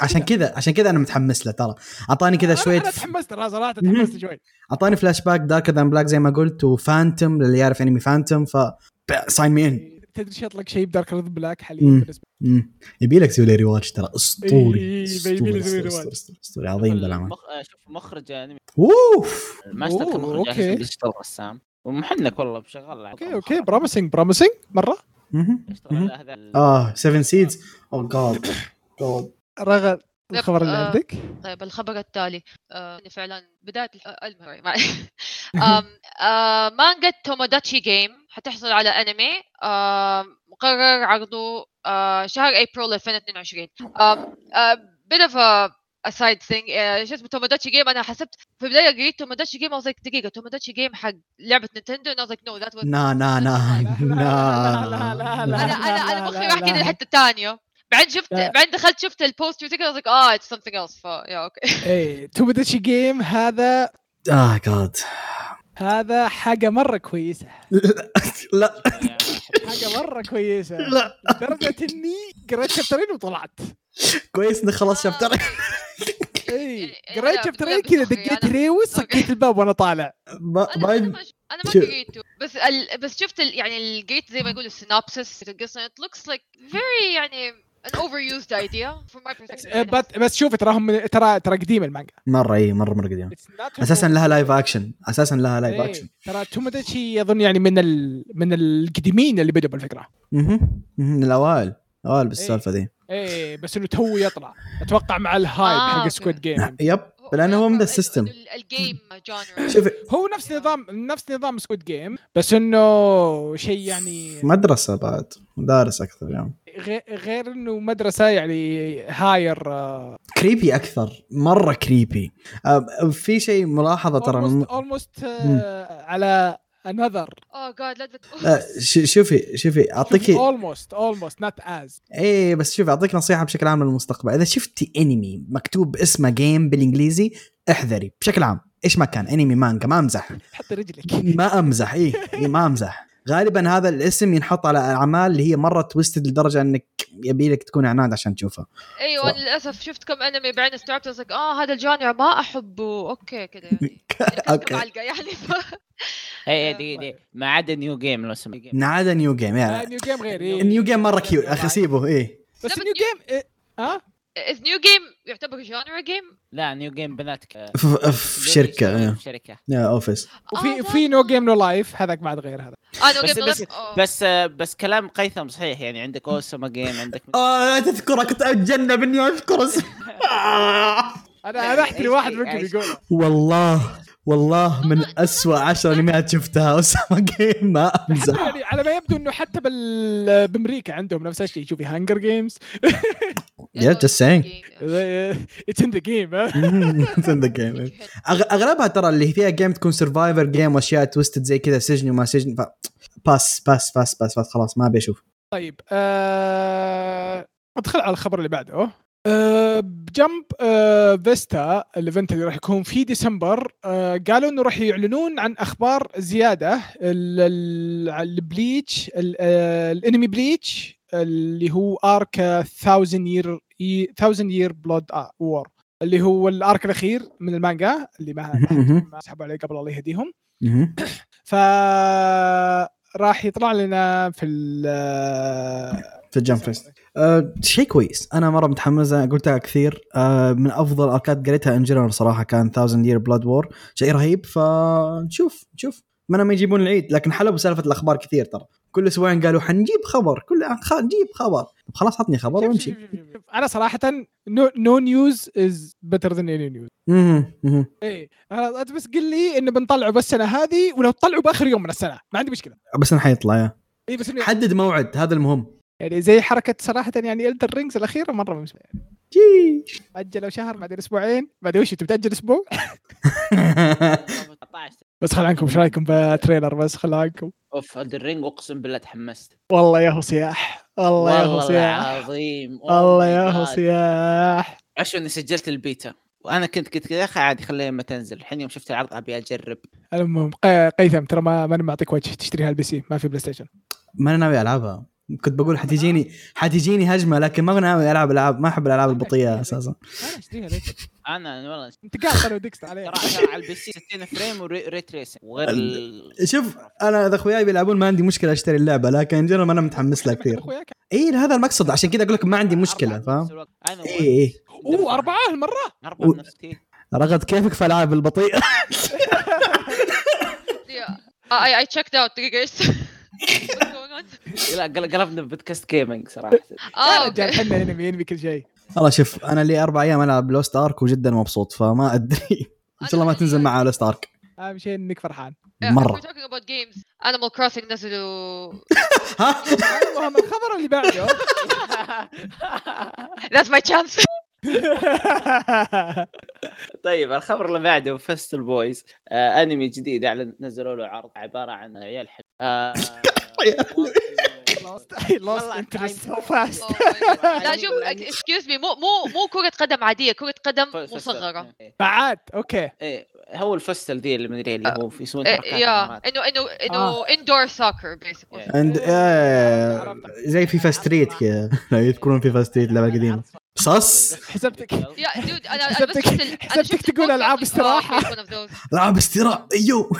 عشان كذا عشان كذا أنا متحمس له ترى. أعطاني كذا شوية أنا تحمست ترى صراحة. تحمست شوي. أعطاني flashback Darker than Black زي ما قلت و Phantom للي يعرف أنمي Phantom ف sign me in تدري يطلق شيء ب Darker than Black حاليا. بالنسبة يبي لك تسوي لي rewatch ترى. أسطوري أسطوري أسطوري عظيم ذا العمل مخ... آه، شوف مخرج أنمي. أوف! كان أوه، مخرج. Okay. Digital رسام. ومحنك والله بشغال okay okay promising promising مرة. آه 7 Seeds oh God God رغد الخبر اللي آه. عندك؟ طيب الخبر التالي. آه إني فعلا بداية آه، المهم ما- *laughs* آم، آه مانجا Tomodachi Game حتحصل على انمي آم، مقرر عرضه آه شهر ابريل 2022 bit of a side thing. آه، شو اسمه Tomodachi Game أنا حسبت في البداية قريت Tomodachi Game I was like دقيقة Tomodachi Game حق لعبة نينتندو and I was like no that was nah nah nah *laughs* لا لا لا لا لا أنا أنا أنا مخي لا، راح لا. كذا الحته الثانية بعدين شفت لا. بعدين دخلت شفت ال post وكذا like آه it's something else ف يا okay *laughs* إيه Tomodachi Game هذا oh God هذا حاجة مرة كويسة. لا. حاجة مرة كويسة. لا. لدرجة إني قريت شابترين وطلعت. كويس انك خلاص chapter *laughs* إي قريت شابترين كذا دقيت reverse سكيت الباب وأنا طالع. ما أنا ما قريته بس ال... بس شفت ال... يعني ال gist زي ما يقول ال synopsis القصة it looks like very يعني an overused idea from my perspective. أه، بس بس شوفي تراهم ترى ترى قديم المانجا. مرة إي مرة مرة قديم. أساسا لها live action أساسا لها live إيه، اكشن ترى توموداتشي أظن يعني من ال... من القديمين اللي بدوا بالفكرة. مهم. من الأوائل. اوائل بالسالفه ذي. إيه بس إنه تو يطلع. أتوقع مع ال hype آه، حق. Squid Game yep لأنه هو من ذا ال system ال game genre شوفي هو نفس نظام نفس نظام Squid Game بس إنه شيء يعني مدرسة بعد مدارس أكثر يعني. غير, غير إنه مدرسة يعني higher آه، creepy أكثر مرة creepy آه، في شيء ملاحظة ترى almost على another oh God لا شوفي شوفي اعطيكي almost almost not as إيه بس شوفي اعطيك نصيحة بشكل عام للمستقبل. إذا شفتي انمي مكتوب اسمه game بالإنجليزي احذري. بشكل عام إيش ما كان انمي مانجا ما أمزح. حط رجلك. ما أمزح إيه, إيه ما أمزح. *laughs* غالبا هذا الاسم ينحط على أعمال اللي هي مرة twisted لدرجة إنك يبي لك تكون عناد عشان تشوفها. أيوه أنا للأسف شفت كم انمي بعدين استوعبت قصدك آه هذا ال genre ما أحبه. okay كذا يعني. *laughs* okay okay. معلقة يعني. *laughs* ف- اي دقيقة دقيقة. ما عدا New Game لو سمحت. نعاد New Game يعني نيو جيم غير إيه. النيو Game مرة cute *laughs* أخي سيبه إيه. بس نيو Game إيه، ها is new game يعتبر genre game لا New Game بناتك في, في شركة إيه. في شركة. يا office وفي في No Game No Life هذاك بعد غير هذا. آه no بس game بس بس بس كلام قيثم صحيح يعني عندك Ousama Game عندك *laughs* آه لا تذكره كنت اتجنب اني أذكر اسمه *laughs* أنا أنا أحكي لواحد منكم يقول. والله والله من أسوأ عشر انميات شفتها Ousama Game ما امزح يعني على ما يبدو إنه حتى بال بأمريكا عندهم نفس الشيء. شوفي Hunger Games *laughs* Yeah, just saying. It's in the game It's in the game. *laughs* أغلبها ترى اللي فيها game تكون survivor game وأشياء twisted زي كذا سجن وما سجن ف... pass pass pass pass pass خلاص ما أبي أشوف طيب آه، أدخل على الخبر اللي بعده آه، ب Jump آه، Festa ال event اللي راح يكون في ديسمبر آه، قالوا إنه راح يعلنون عن أخبار زيادة ال- ال- على ال Bleach ال- آه، الإنمي Bleach اللي هو arc 1000 year 1000 year blood war اللي هو ال arc الأخير من المانجا اللي ما سحبوا عليه قبل الله يهديهم. *coughs* ف راح يطلع لنا في ال في ال Jump Fest. أه شيء كويس. أنا مرة متحمس قلتها كثير. أه من أفضل أركات قريتها in general صراحة كان 1000 year blood war شيء رهيب. فنشوف نشوف. ما ما يجيبون العيد لكن حلبوا سالفة الأخبار كثير ترى. كل أسبوعين قالوا حنجيب خبر كل. نجيب خبر. طب خلاص عطني خبر وامشي. أنا صراحة no news is better than any news. إيه أنا- أنت بس قل لي إنه بنطلعه بس السنة هذه ولو طلعوا بآخر يوم من السنة. ما عندي مشكلة. بس إنه حيطلع yeah. اي بس حدد موعد هذا المهم. يعني زي حركة صراحة يعني Elden Rings الأخيرة مرة ممسكه يعني جي اجلوا شهر بعدين أسبوعين بعدين وش انت بتاجل أسبوع؟ *laughs* *laughs* 14 بس خل عنكم إيش رأيكم بال trailer بس خل عنكم. أوف الرينج أقسم بالله تحمست. والله يا هو سياح. الله يا هو والله سياح. العظيم. Oh الله my يا هو. سياح. عشان إني سجلت البيتا. وأنا كنت كنت كذا يا أخي عادي خليها لما تنزل. الحين يوم شفت العرض أبي أجرب. المهم قي- قيثم ترى ما ماني معطيك وجه تشتريها البي سي ما في بلاي ستيشن ما أنا ناوي ألعبها. كنت بقول حتجيني حتجيني هجمة لكن ما ناوي العب العاب ما أحب الألعاب البطيئة أساسا. أنا اشتريها ليش؟ أنا والله *laughs* أنت قاعد وديكست عليها. ترى على البي سي 60 فريم وري تريسنج وغير. شوف أنا إذا أخوياي بيلعبون ما عندي مشكلة أشتري اللعبة لكن جنرال ما أنا متحمس لها كثير. إي هذا المقصد. عشان كذا أقول لك ما عندي مشكلة فاهم؟ إي إي. أوه أربعة هالمره أربعة رغد كيفك في الالعاب البطيئة؟ اي اي checked out دقيقه لا قل- قلبنا بودكاست gaming صراحة. آه رجال أوكي. إحنا انمي انمي كل شيء. والله شوف أنا لي أربع أيام ألعب Lost Ark وجدا مبسوط فما أدري. *laughs* إن شاء الله ما تنزل معاه Lost Ark اهم شيء إنك فرحان. مرة. games. Animal Crossing نزلوا. *laughs* ها؟ المهم الخبر اللي بعده. *laughs* That's my chance. طيب الخبر اللي بعده Futsal Boys آه أنمي جديد اعلن نزلوا له عرض عبارة عن عيال حلو. آه so fast. Oh my God. لا شوف *laughs* excuse me مو مو مو كرة قدم عادية كرة قدم. مصغرة. إيه. بعد أوكي. إيه هو ال futsal ذي اللي مدري اللي هو في يسوون إيه، yeah. إنه إنه إنه indoor soccer basically آه، زي FIFA Street كذا. *laughs* لو يذكرون FIFA Street لعبة *laughs* قديمة. صص. حسبتك. يا dude أنا حسبتك- تقول. آه، of those. ألعاب استراء أيوه.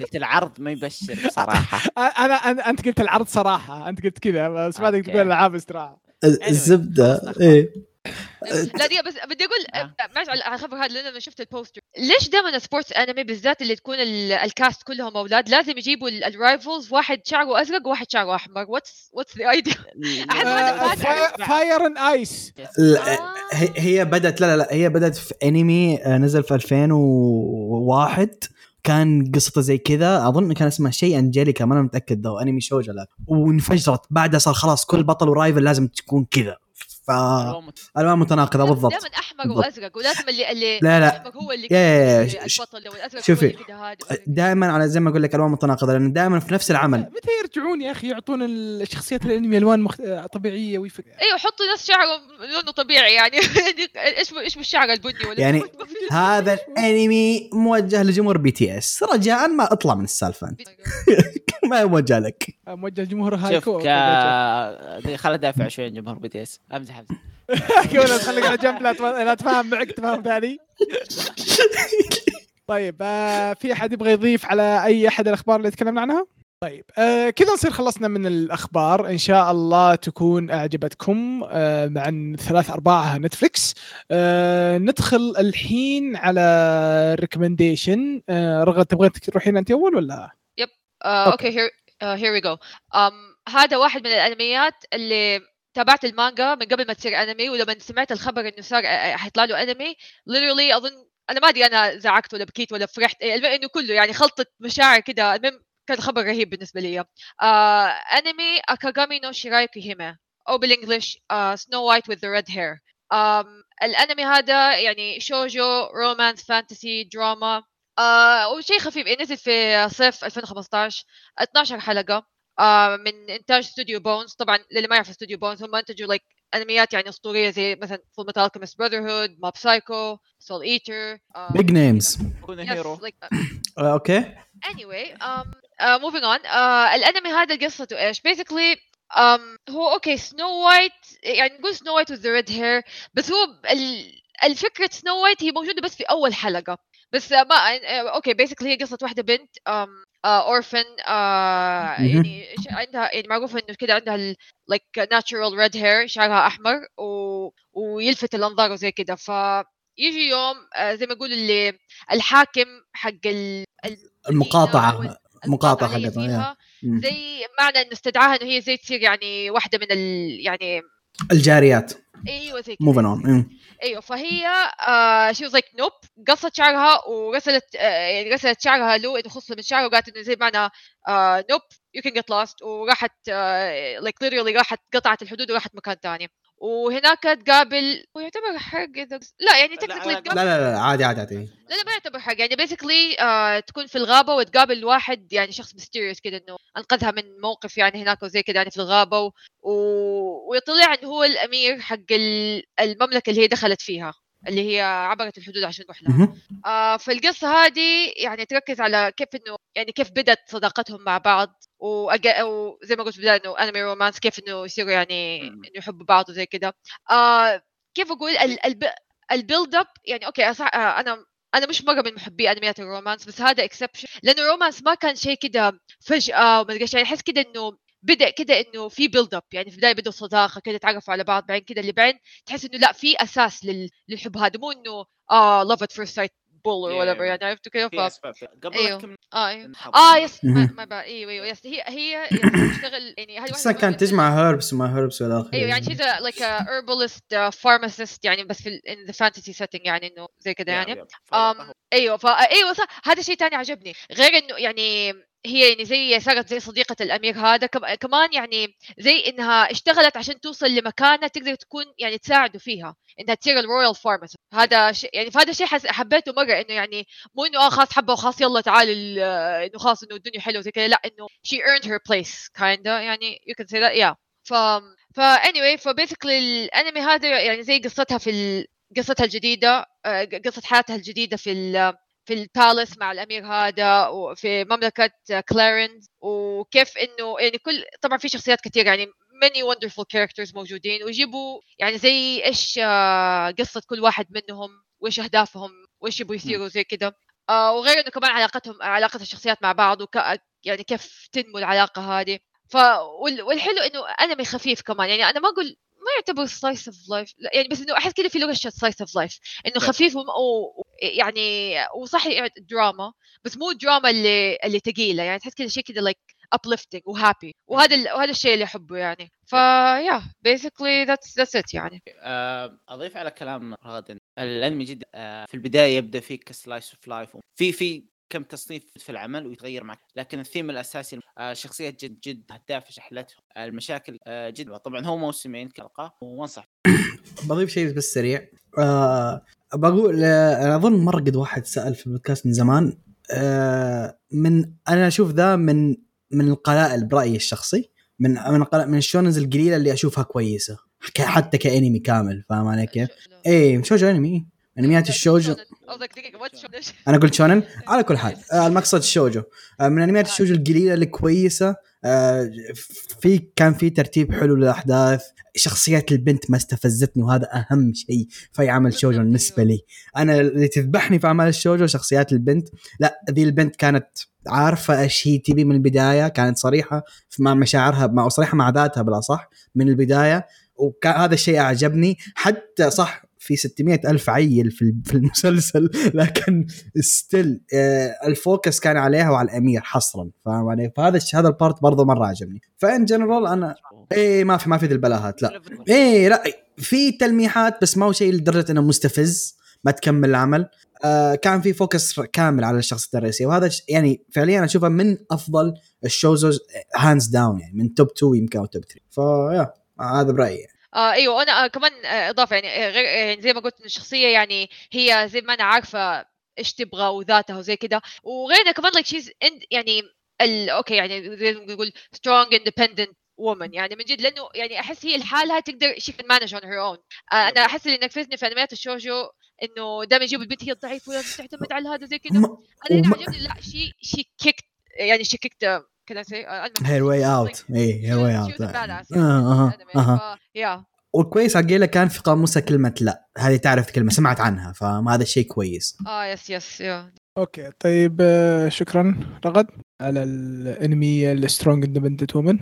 قلت العرض ما يبشر بصراحة. *laughs* أنا أنا أنت قلت العرض صراحة. أنت قلت كذا بس بعدك أوكي. تقول العاب استراحة. الزبدة إيه. لا دقيقة بس بدي أقول آه. معلش على الخبر هذا لأن أنا شفت ال poster ليش دائما sports anime بالذات اللي تكون ال- ال cast كلهم أولاد؟ لازم يجيبوا ال rivals واحد شعره أزرق وواحد شعره أحمر. what's what's the idea أحد هذا فاتح. fire and ice آه. هي- هي بدات لا لا لا هي بدأت في انمي آه، نزل في 2001 كان قصته زي كذا أظن كان اسمه شيء انجليكا ما أنا متأكد ذو انمي شوجو لا وانفجرت. بعدها صار خلاص كل بطل و rival لازم تكون كذا. ف الوان متناقضة بالضبط. دائما احمر بالضبط. وأزرق. ولازم اللي اللي لا، لا. الاحمر هو اللي يا- يا- البطل والازرق شوفي. دائما على زي ما أقول لك الوان متناقضة لأن دائما في نفس العمل. متى يرجعون يا أخي يعطون الشخصيات الأنمي ألوان مخت... طبيعية ويفك أيوه حطوا ناس شعره لونه طبيعي يعني. إيش إيش بالشعر البني ولا يعني *laughs* هذا الأنمي موجه لجمهور BTS رجاء ما اطلع من السالفة أنت. *laughs* ما هو موجه لك. موجه جمهور شوف هايكو ك خل ادافع شوي عن جمهور BTS أمزح. امزح كذا خليك على جنب؟ لا تف- لا تفهم معك تفهم ثاني. *laughs* طيب آه في أحد يبغى يضيف على أي أحد الأخبار اللي تكلمنا عنها؟ طيب آه كذا نصير خلصنا من الأخبار. إن شاء الله تكون أعجبتكم. آه مع ثلاث أرباعها Netflix آه ندخل الحين على ال recommendation آه رغد تبغين تروحين أنت أول ولا؟ آه، أوكي. here here we go هذا واحد من الأنميات اللي تابعت المانجا من قبل ما تصير انمي ولما سمعت الخبر انه صار آه، آه، حيطلع له انمي literally أظن أنا ما أدري أنا زعقت ولا بكيت ولا فرحت إيه، المهم إنه كله يعني خلطه مشاعر كده المهم كان خبر رهيب بالنسبة لي. آه انمي Akagami no Shirayuki-hime أو بال English Snow White red hair. um, الانمي هذا يعني shoujo romance fantasy دراما آه وشيء خفيف نزل في صيف 2015 12 حلقة. آه من إنتاج استوديو Bones طبعا للي ما يعرف استوديو Bones هم انتجوا like أنميات يعني أسطورية زي مثلا Fullmetal Alchemist Brotherhood Mob Psycho Soul Eater big names here okay anyway um uh, moving on. Uh, الأنمي هذا قصته إيش؟ Basically um, هو okay Snow White يعني نقول Snow White the red hair بس هو ال- الفكرة Snow White هي موجودة بس في أول حلقة. بس ما okay basically هي قصة واحدة بنت orphan. يعني عندها يعني معروف إنه كده عندها ال like natural red hair شعرها أحمر و... ويلفت الأنظار وزي كده ف يجي يوم زي ما يقول اللي الحاكم حق المقاطعة وال- مقاطعه اللي هي حقتها. زي معنى إنه استدعاها إنه هي زي تصير يعني واحدة من ال يعني الجاريات. أيوه زي moving on أيوه فهي she was like nope قصت شعرها ورسلت آه يعني رسلت شعرها له إنه خص من شعره وقالت إنه زي آه nope you can get lost وراحت like literally راحت قطعت الحدود وراحت مكان ثاني وهناك تقابل ويعتبر حرق إذا لا يعني لا، technically لا، لا لا لا عادي عادي عادي. لا لا ما يعتبر حرق يعني basically آه تكون في الغابة وتقابل واحد يعني شخص mysterious كده إنه أنقذها من موقف يعني هناك وزي كده يعني في الغابة و... ويطلع انه هو الأمير حق ال- المملكة اللي هي دخلت فيها. اللي هي عبرت الحدود عشان تروح لها. آه فالقصة هذه يعني تركز على كيف إنه يعني كيف بدأت صداقتهم مع بعض وأجا وزي ما قلت في البدايه إنه انمي romance كيف إنه يصيروا يعني. إنه يحبوا بعض وزي كده آه كيف أقول ال- الب... ال build up يعني okay أصع... آه أنا أنا مش مرة من محبي انميات ال romance بس هذا اكسبشن لأنه الرومانس ما كان شيء كده فجأة وما أدري إيش، يعني أحس كده إنه بدأ كده إنه في build up يعني في البداية بدوا صداقة كده تعرفوا على بعض بعدين كده اللي بعدين تحس إنه لأ في أساس لل... للحب هذا مو إنه آه love at first sight بول or Yeah, whatever yeah. يعني عرفتوا كده في ف... اسباب قبل أيوه. آه إيوه. نحب- آه yes ما بقى إيوه إيوه yes هي هي *coughs* تشتغل يعني هذه بس واحدة كانت تجمع herbs وما herbs والى آخره إيوه يعني she's a, like a herbalist uh, pharmacist يعني بس في in the fantasy setting يعني إنه زي كده يعني. إيوه فا إيوه صح. هذا شيء ثاني عجبني. غير إنه يعني هي يعني زي صارت زي صديقة الأمير هذا كم- كمان يعني زي إنها اشتغلت عشان توصل لمكانة تقدر تكون يعني تساعده فيها إنها تصير ال royal pharmacist هذا شيء يعني فهذا حس- حبيته مرة إنه يعني مو إنه آه خلاص حبة وخلاص يلا تعال ال- إنه خلاص إنه الدنيا حلوة زي كذا لا إنه she earned her place kinda يعني you can say that yeah. ف ف anyway ف basically الأنمي هذا يعني زي قصتها في ال... قصتها الجديدة آه، قصة حياتها الجديدة في ال... في الباليس مع الأمير هذا وفي مملكة كلارنز وكيف إنه يعني كل طبعا في شخصيات كثير يعني many wonderful characters موجودين ويجيبوا يعني زي إيش آه، قصة كل واحد منهم وإيش أهدافهم وإيش يبغوا يصيروا زي كذا آه، وغير إنه كمان علاقتهم علاقة الشخصيات مع بعض وك يعني كيف تنمو العلاقة هذه. ف وال- والحلو إنه أنمي خفيف كمان يعني أنا ما أقول ما يعتبر slice of life يعني بس إنه أحس كذا في له slice of life إنه. خفيف و... يعني وصح دراما بس مو الدراما اللي اللي ثقيله يعني تحس كذا شيء كذا like uplifting و happy وهذا ال... وهذا الشيء اللي أحبه يعني. ف yeah basically that's that's it يعني. آه، أضيف على كلام رغد إن الأنمي جدا آه، في البداية يبدأ فيك ك slice of life في في كم تصنيف في العمل ويتغير معك. لكن الثيم الأساسي آه، شخصيات جد جد هدافه شحلتهم آه، المشاكل آه، جد. طبعا هو موسمين كالقاه وانصح. *coughs* بضيف شيء بس سريع. آه بقول أنا أظن مرة قد واحد سأل في البودكاست من زمان آه من أنا أشوف ذا من من القلائل برأيي الشخصي من من من الشونن القليلة اللي أشوفها كويسة ك- حتى كأنمي كامل فاهم علي كيف؟ إيه شوجو أنمي إيه. انميات الشوجو أنا قلت شونن. *laughs* على كل حال آه المقصد الشوجو آه من انميات الشوجو القليلة الكويسه آه في كان في ترتيب حلو للأحداث. شخصيات البنت ما استفزتني وهذا أهم شيء في عمل شوجو بالنسبة لي. أنا اللي تذبحني في أعمال الشوجو شخصيات البنت. لا ذي البنت كانت عارفة إيش هي تبي من البداية كانت صريحة مع مشاعرها مع صريحة مع ذاتها بالأصح من البداية. وهذا الشيء أعجبني. حتى صح في 600 ألف عيل في المسلسل لكن ستيل ال focus كان عليها وعلى الأمير حصرا. فاهم علي فهذا هذا ال part برضه مرة عجبني. ف in general أنا إيه ما في ما في البلاهات لا. إيه لا في تلميحات بس ما هو شيء لدرجة إنه مستفز ما تكمل العمل. آه كان في focus كامل على الشخصيه الرئيسيه وهذا يعني فعليا أشوفه من أفضل الشوجوز hands down يعني من top 2 يمكن أو top 3 ف yeah هذا برأيي يعني. آه أيوه. أنا آه كمان آه إضافة يعني آه، غير يعني زي ما قلت إن الشخصية يعني هي زي ما أنا عارفة إيش تبغى وذاتها وزي كذا وغير إنها كمان like she's يعني ال okay يعني زي ما نقول strong independent woman يعني من جد. لأنه يعني أحس هي لحالها تقدر she can manage on her own أنا أحس اللي نرفزني في انميات الشوجو إنه دائما يجيبوا البنت هي الضعيفة ولازم تعتمد على هذا زي كذا ما- أنا هنا عجبني لا she she kicked يعني she kicked كذا سي her way out إيه her way out yeah والكويس عقيلة كان في قاموسها كلمة لا. هذه تعرف كلمة سمعت عنها فهذا الشيء كويس. آه yes yes yeah okay طيب آه، شكرا. رغد على الانمي ال strong independent woman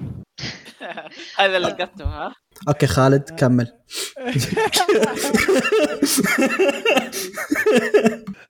هذا اللي لقطته ها؟ okay خالد كمل. *laughs*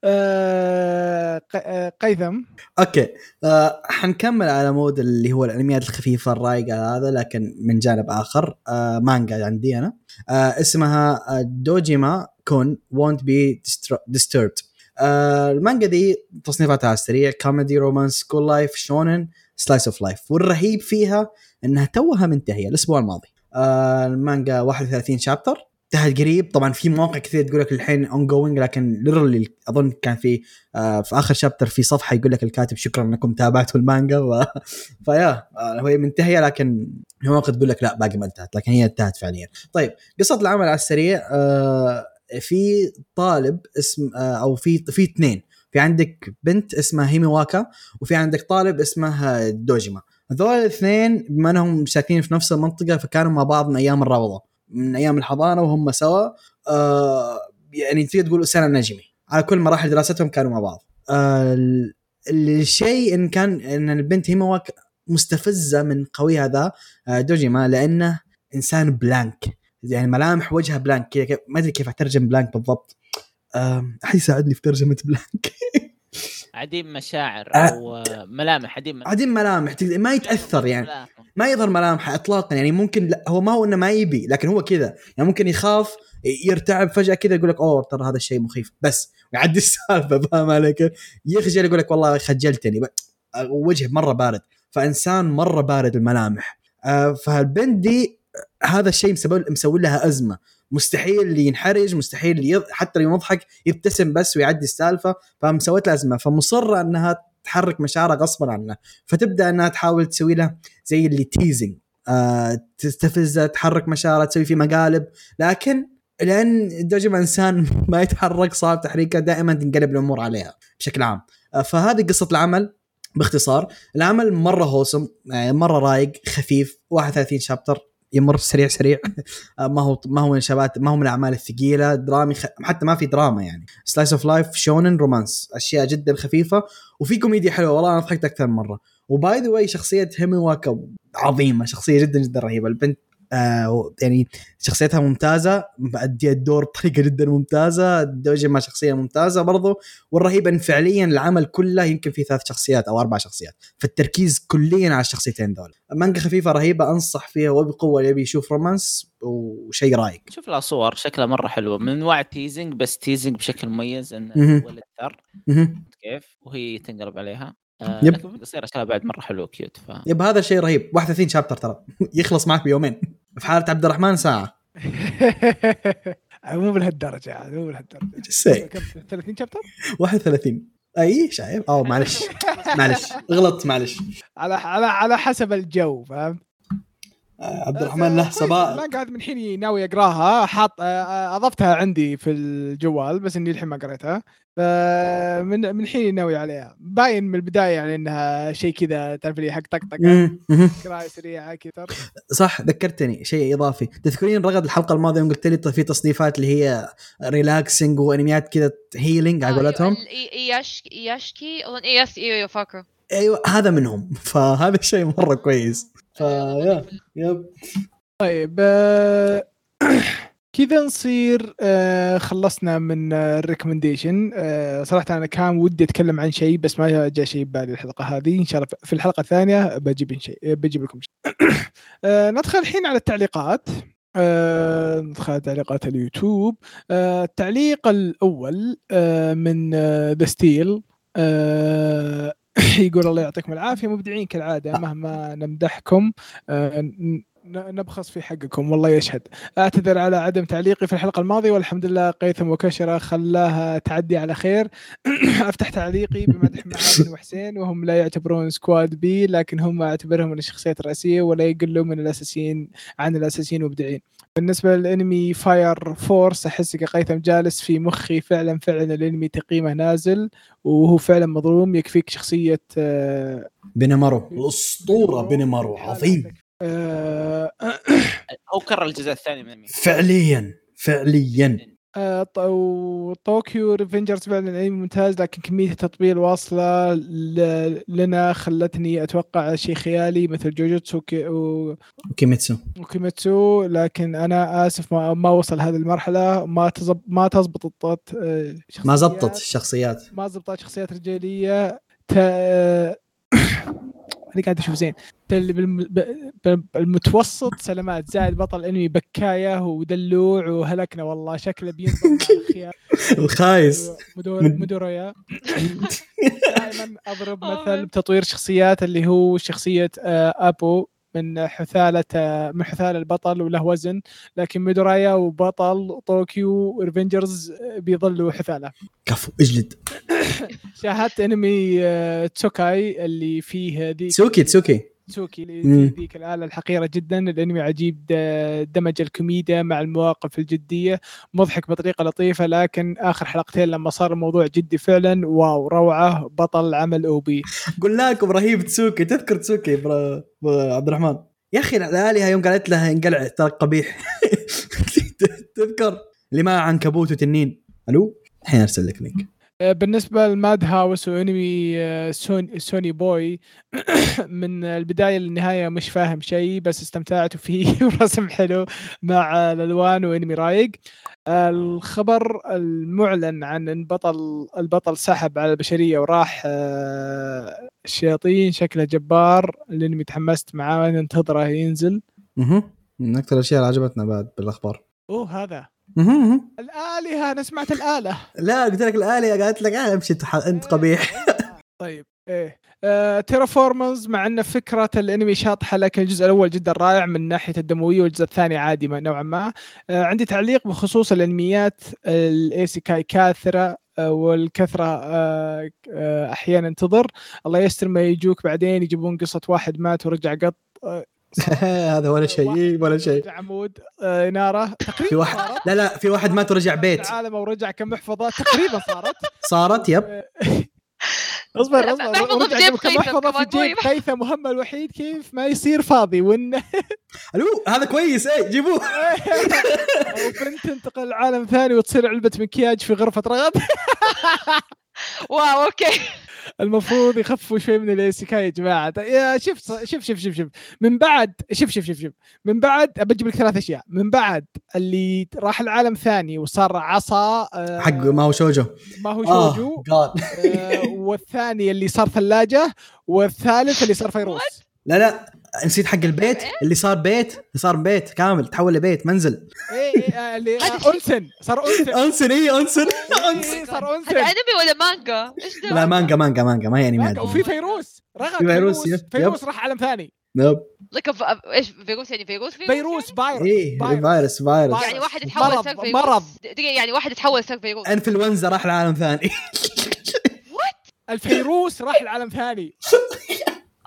آه، آه، هيثم. okay آه حنكمل على mood اللي هو الأنميات الخفيفة الرايقه هذا لكن من جانب آخر آه مانجا عندي أنا. آه اسمها دوجيما كون won't be distro- disturbed. آه المانجا دي تصنيفاتها على السريع comedy romance school life شونن slice of life والرهيب فيها إنها توها منتهية الأسبوع الماضي. آه المانجا 31 chapter انتهت قريب. طبعا في مواقع كثير تقول لك الحين ongoing لكن ليرلي أظن كان في آه في آخر chapter في صفحة يقول لك الكاتب شكرا إنكم تابعتوا المانجا. و... *laughs* ف yeah آه هي منتهية لكن مواقع تقول لك لا باقي ما انتهت لكن هي انتهت فعليا. طيب قصة العمل على السريع آه في طالب اسم آه أو في في اثنين. في عندك بنت اسمها هيميواكا وفي عندك طالب اسمه دوجيما. هذول الاثنين بما إنهم ساكنين في نفس المنطقة فكانوا مع بعض من أيام الروضة. من أيام الحضانة وهم سوا آه يعني تقدر تقول اسره نجمي. على كل مراحل دراستهم كانوا مع بعض. آه ال- الشيء إن كان إن البنت هيمواك مستفزة مرة قوي هذا آه دوجيما لأنه إنسان blank يعني ملامح وجهه blank كذا كيف- ما أدري كيف أترجم blank بالضبط. أحد يساعدني في ترجمة blank *laughs* عديم مشاعر. أو ملامح عديم عديم ملامح ما يتأثر يعني. ما يظهر ملامحه اطلاقا يعني ممكن لا هو ما هو إنه ما يبي لكن هو كذا. يعني ممكن يخاف يرتعب فجأة كذا يقول لك أوه ترى هذا الشيء مخيف. بس ويعدي *laughs* السالفة فاهم علي كيف؟ يخجل يقول لك والله خجلتني. ب- آه، وجه مرة بارد. فإنسان مرة بارد الملامح. آه، فالبنت دي هذا الشيء مسوي لها أزمة. مستحيل اللي ينحرج مستحيل اللي. حتى لو يضحك يبتسم بس ويعدي السالفة فمسويت لها أزمة. فمصرة إنها تحرك مشاعرها غصبا عنها. فتبدأ إنها تحاول تسوي لها زي اللي تيزنج آه تستفزها تحرك مشاعرها تسوي في مقالب. لكن لأن دوجيما إنسان *laughs* ما يتحرك صعب تحريكه دائما تنقلب الأمور عليها بشكل عام. آه فهذه قصة العمل باختصار. العمل مرة awesome يعني مرة رايق خفيف 31 chapter يمر سريع سريع. آه، ما هو ما هو من ال chapters ما هو من الأعمال الثقيلة. درامي خ... حتى ما في دراما يعني. slice of life shounen romance أشياء جدا خفيفة. وفي كوميديا حلوة. والله أنا ضحكت أكثر من مرة. و by the way شخصية هيميواكا عظيمة. شخصية جدا جدا رهيبة. البنت آه يعني شخصيتها ممتازة مؤدية الدور بطريقة جدا ممتازة دوجيما شخصية ممتازة برضو والرهيب ان فعليا العمل كله يمكن فيه ثلاث شخصيات أو أربع شخصيات فالتركيز كليا على الشخصيتين دول. مانجا خفيفة رهيبة أنصح فيها وبقوه اللي يبي يشوف romance وشيء رايق. شوف لها صور شكلها مرة حلوة. من انواع ال teasing بس teasing بشكل مميز انه. ولد ثر. كيف؟ وهي تنقلب عليها. Yep. لكن شكلها بعد مرة حلوة cute ف yep هذا شيء رهيب. 31 chapter ترى. *laughs* يخلص معك بيومين. في حالة عبد الرحمن ساعة. *laughs* مو بهالدرجة عاد مو. كم؟ 30 chapter؟ 31 أي شايف؟ أو *laughs* معلش. معلش. غلط معلش. على على على حسب الجو فهمت آه، عبد الرحمن له سوابق ما قاعد من حين ناوي أقراها حاط آه، آه، أضفتها عندي في الجوال بس إني الحين ما قريتها. فمن من حين ناوي عليها. باين من البداية يعني إنها شيء كذا تعرف لي حق طقطقة. قرايه سريعه كثر صح ذكرتني شيء إضافي. تذكرين رغد الحلقة الماضية يوم قلت لي في تصنيفات اللي هي relaxing وأنميات كذا healing على قولتهم؟ Iyashikei؟ أظن اياس أيوه فاكره أيوه هذا منهم. *laughs* فهذا الشيء مرة كويس. ف yeah yep. طيب آه، *clears throat* كذا نصير آه، خلصنا من ال recommendation. صراحة أنا كان ودي أتكلم عن شيء بس ما جاء شيء ببالي الحلقة هذه. إن شاء الله في الحلقة الثانية بجيب شيء بجيب لكم شيء. *coughs* آه، ندخل الحين على التعليقات. آه، ندخل تعليقات اليوتيوب. آه، التعليق الأول آه، من The Steel *coughs* يقول الله يعطيكم العافية. مبدعين كالعادة مهما نمدحكم. ن- ن- نبخس في حقكم والله يشهد. أعتذر على عدم تعليقي في الحلقة الماضية والحمد لله قيثم وكشرة خلاها تعدي على خير. *clears throat* أفتح تعليقي بمدح معاذ وحسين وهم لا يعتبرون squad B لكن هم أعتبرهم من الشخصيات الرئيسية ولا يقلوا من الأساسيين عن الأساسيين مبدعين. بالنسبة للأنمي Fire Force أحس قيثم جالس في مخي فعلا فعلا الأنمي تقييمه نازل وهو فعلا مظلوم يكفيك شخصية آه، بينمارو الأسطورة بينمارو عظيم. هو كرر الجزء الثاني من الانمي فعليا فعليا. آه، ط- وطوكيو ريفنجرز فعلا انمي ممتاز لكن كمية التطبيل واصلة لنا خلتني أتوقع شيء خيالي مثل جوجوتسو و- وكيميتسو. وكيميتسو لكن أنا آسف ما, ما وصل هذه المرحلة ما تزب ما تزبط آه، ما زبطت الشخصيات. ما زبطت شخصيات رجالية ت... أنا قاعد أشوف زين. بالمتوسط سلامات زائد بطل الانمي بكايه ودلوع وهلكنا والله شكله بينضم *laughs* الخايس. مدور مد- مدوريا. *laughs* دائما أضرب مثل بتطوير شخصيات اللي هو شخصية آه، أبو من حثالة آه، من حثالة البطل وله وزن لكن ميدورايا وبطل طوكيو ريفنجرز آه، بيظلوا حثالة. كفو اجلد. *coughs* شاهدت أنمي آه، تسوكاي اللي فيه ذيك تسوكي تسوكي. تسوكي ذيك الآلة الحقيرة جدا الانمي عجيب دمج الكوميديا مع المواقف الجدية. مضحك بطريقة لطيفة لكن آخر حلقتين لما صار الموضوع جدي فعلا واو روعة بطل عمل أو بي قلنا لكم رهيب تسوكي تذكر تسوكي برا برا عبد الرحمن. يا أخي الآلهة يوم قالت لها انقلع ترى قبيح. *laughs* تذكر؟ اللي معه عنكبوت وتنين. ألو؟ الحين أرسل لك link. آه، بالنسبة ل Madhouse وإنمي آه، Sonny, Sonny Boy *coughs* من البداية للنهاية مش فاهم شيء بس استمتعت فيه *laughs* ورسم حلو مع الألوان وإنمي رايق. الخبر المعلن عن ان بطل البطل سحب على البشرية وراح آه، الشياطين شكله جبار. الإنمي تحمست معاه ننتظره ينزل. أها من أكثر الأشياء اللي عجبتنا بعد بالأخبار. أوه هذا. الآلهة أنا سمعت الآلة. لا قلت لك الآلهة قالت لك آه أمشي أنت أنت قبيح. *laughs* طيب إيه. آه تيرافورمرز مع أن فكرة الأنمي شاطحة لكن الجزء الأول جدا رائع من ناحية الدموية والجزء الثاني عادي نوعا ما. آه عندي تعليق بخصوص الأنميات ال isekai كاثرة آه والكثرة آه أحيانا تضر. الله يستر ما يجوك بعدين يجيبون قصة واحد مات ورجع قط. *laughs* هذا ولا شيء ولا شيء. عمود آه نارة. تقريبا في واحد صارت. لا لا في واحد مات ورجع بيت. العالم ورجع كمحفظه تقريبا صارت. *laughs* صارت يب. *laughs* اصبر اصبر. محفظة ورجع في جيب قبل قيثم محفظة في جيب قيثم مهمه الوحيد كيف ما يصير فاضي وانه ألو هذا كويس إيه جيبوه. أو بنت تنتقل لعالم ثاني وتصير علبة مكياج في غرفة رغد. Wow okay. المفروض يخفوا شوي من ال isekai يا جماعة. يا شوف شوف شوف شوف شوف. من بعد شوف شوف شوف شوف. من بعد بجيب لك ثلاث أشياء. من بعد اللي راح العالم ثاني وصار عصا آه، حق ما هو شوجو. ما هو شوجو. آه، والثاني اللي صار ثلاجة والثالث اللي صار فيروس. لا لا. نسيت حق البيت اللي صار بيت اللي صار بيت. كامل تحول لبيت منزل. إيه إيه آه، اللي *laughs* onsen صار onsen. *laughs* onsen اي onsen. إيه، صار onsen. هذا انمي ولا مانجا؟ إيش ده؟ لا مانجا مانجا مانجا ما هي مانجا، وفي فيروس. رغد في فيروس، yep، فيروس راح عالم ثاني. نوب لك إيش فيروس يعني فيروس فيروس فيروس إيه فيروس. فيروس فيروس. يعني واحد يتحول مرض- صار فيروس؟ مرض. دقيقة يعني واحد يتحول صار فيروس. إنفلونزا راح لعالم ثاني. الفيروس راح لعالم ثاني.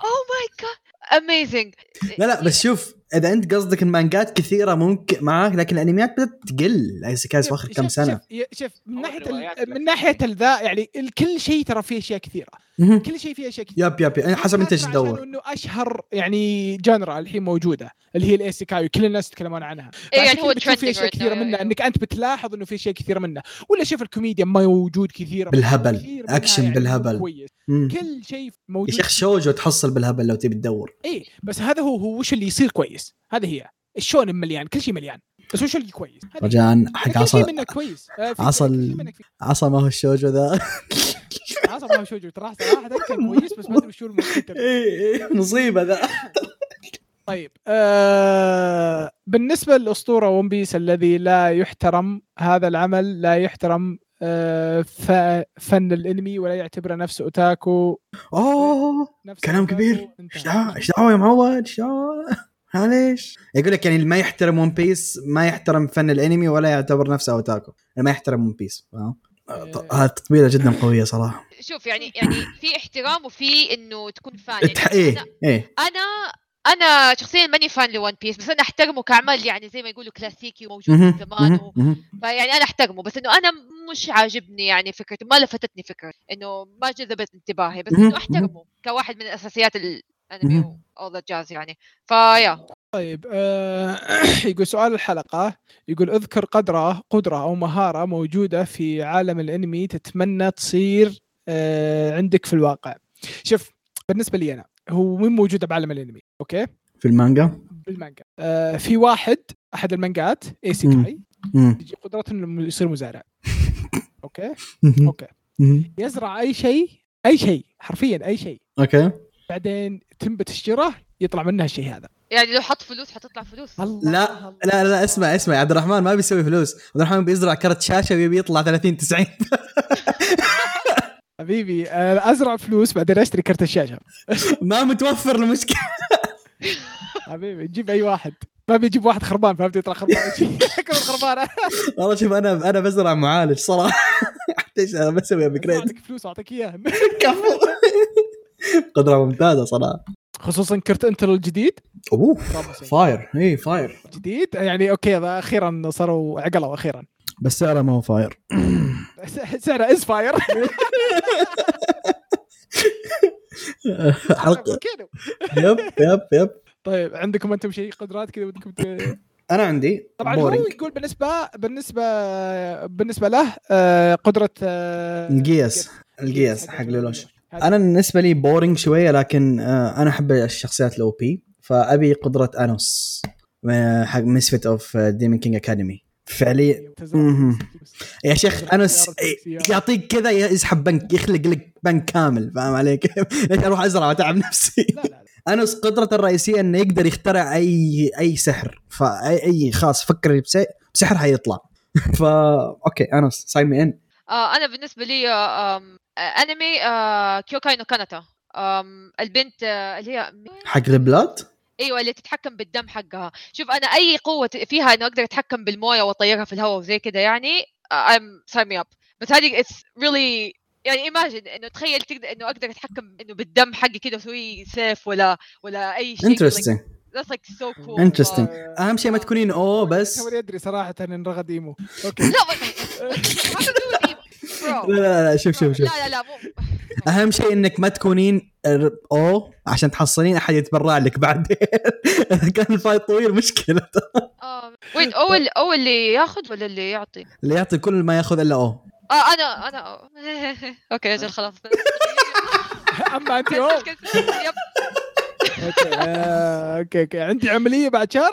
oh my god amazing لا لا بس شوف إذا أنت قصدك المانجات كثيرة ممكن معاك لكن الانميات بدات تقل الايسيكاي في اخر كم سنة شوف شوف من ناحية من. ناحية الذا يعني ال- كل شيء ترى فيه أشياء كثيرة. كل شيء فيه اشياء كثيره yep yep yep حسب انت إيش تدور إنه أشهر يعني genre الحين موجودة اللي هي الايسيكاي وكل الناس يتكلمون عنها. إيه، يعني هو في اشياء كثيرة منها أيوه. إنك أنت بتلاحظ إنه في اشياء كثيرة منها. ولا شوف الكوميديا موجود كثير بالهبل. كثير أكشن يعني بالهبل. كويس. كل شيء يا موجود شيخ شوجو تحصل بالهبل لو تبي تدور. إيه بس هذا هو هو وش اللي يصير كويس؟ هذا هي. الشون مليان كل شيء مليان. بس وش اللي كويس. رجاء حق كل عصا منه كويس. آه، في- عصا كل عصا ما هو الشوجو ذا. *laughs* عصا ما شوجو ترى صراحة كان *laughs* كويس بس ما أدري وش هو المشكلة. إيه مصيبه ذا طيب آه بالنسبة للاسطوره ون بيس الذي لا يحترم هذا العمل لا يحترم آه فن الأنمي ولا يعتبره نفسه أوتاكو. أوه نفسه كلام أوتاكو. كبير. إيش دعوة يا معود إيش دعوه معليش. يقول لك يعني اللي ما يحترم One Piece ما يحترم فن الأنمي ولا يعتبر نفسه أوتاكو. اللي ما يحترم One Piece فاهم؟ هذه تطبيلة جدا قوية صراحة. شوف يعني يعني في احترام وفي إنه تكون fan يعني اتح... إيه أنا- إيه. أنا أنا شخصيا ماني fan ل One Piece بس أنا أحترمه كعمل يعني زي ما يقولوا كلاسيكي وموجود من زمان و... فيعني أنا أحترمه بس إنه أنا مش عاجبني يعني فكرته ما لفتتني فكرة إنه ما جذبت انتباهي بس إنه أحترمه كواحد من اساسيات مهم. all the guys يعني. فيا. طيب آه *clears throat* يقول سؤال الحلقة. يقول اذكر قدرة قدرة أو مهارة موجودة في عالم الانمي تتمنى تصير آه عندك في الواقع. شوف بالنسبة لي أنا هو مين موجودة بعالم الانمي okay؟ في المانجا؟ بالمانجا. آه في واحد أحد المانجات ايسيكاي مم. تجي قدرته إنه يصير مزارع. *laughs* okay. مهم. يزرع أي شيء أي شيء حرفيا أي شيء. أوكي. بعدين تنبت الشجره يطلع منها الشيء هذا. يعني لو حط فلوس حتطلع فلوس. الله. لا الله. لا لا اسمع اسمع عبد الرحمن ما بيسوي فلوس. عبد الرحمن بيزرع كرت شاشة ويبي يطلع 30 90 *laughs* حبيبي أزرع فلوس بعدين أشتري كرت الشاشة. *laughs* ما متوفر المشكلة. *laughs* حبيبي جيب أي واحد. ما بيجيب واحد خربان فهمت؟ يطلع خربان. كم خربانه والله شوف أنا أنا بزرع معالج صراحة. إيش أنا بسوي upgrade اعطيك فلوس أعطيك إياها. كفو. *laughs* قدرة ممتازة صراحة. خصوصا كرت Intel الجديد؟ oh promising. fire إي fire. جديد؟ يعني okay أخيرا صاروا عقلوا أخيرا. بس سعره ما هو fire. *clears throat* سعره is fire *laughs* حلقة. yep *laughs* yep yep. طيب عندكم أنتم شيء قدرات كذا ودكم *coughs* أنا عندي. طبعا هو boring يقول بالنسبة بالنسبة بالنسبة له آه، قدرة آه، ال Geass ال Geass حق لولوش هذا- أنا بالنسبة لي boring شوية لكن آه، أنا أحب الشخصيات ال OP فأبي قدرة أنوس آه، حق Misfit of Demon King Academy فعليا. يا شيخ أنوس يعطيك كذا يسحب بنك يخلق لك بنك كامل فاهم علي كيف؟ *laughs* ليش أروح أزرع وأتعب نفسي؟ لا لا لا. أنوس قدرته الرئيسية إنه يقدر يخترع أي أي سحر فأي أي خاص فكر بس- بسحر حيطلع. *laughs* فا okay أنوس sign me in آه أنا بالنسبة لي آه أنمي آه كيوكاي نو كاناتا. البنت آه، اللي هي حق ال blood؟ إيوه اللي تتحكم بالدم حقها. شوف أنا أي قوة فيها إنه أقدر أتحكم بالموية واطيرها في الهواء وزي كذا يعني I'm sign me up. بس هذه it's really يعني imagine إنه تخيل تقدر إنه أقدر أتحكم إنه بالدم حقي كذا وأسوي سيف ولا ولا أي شيء. interesting that's like so cool. Interesting. آه، أهم شيء ما تكونين O بس. أدري صراحة إن رغد emo. *laughs* okay. لا *laughs* لا لا لا شوف شوف شوف. لا لا لا مو أهم شيء إنك ما تكونين ر- O عشان تحصلين أحد يتبرع لك بعدين. اذا *laughs* كان ال fight طويل مشكلة. وين O اللي أو اللي ياخذ ولا اللي يعطي؟ اللي يعطي كل ما ياخذ إلا O. آه أنا أنا O. *laughs* okay أجل خلاص. *laughs* اما انت. yep. okay آه، okay okay. عندي عملية بعد شهر؟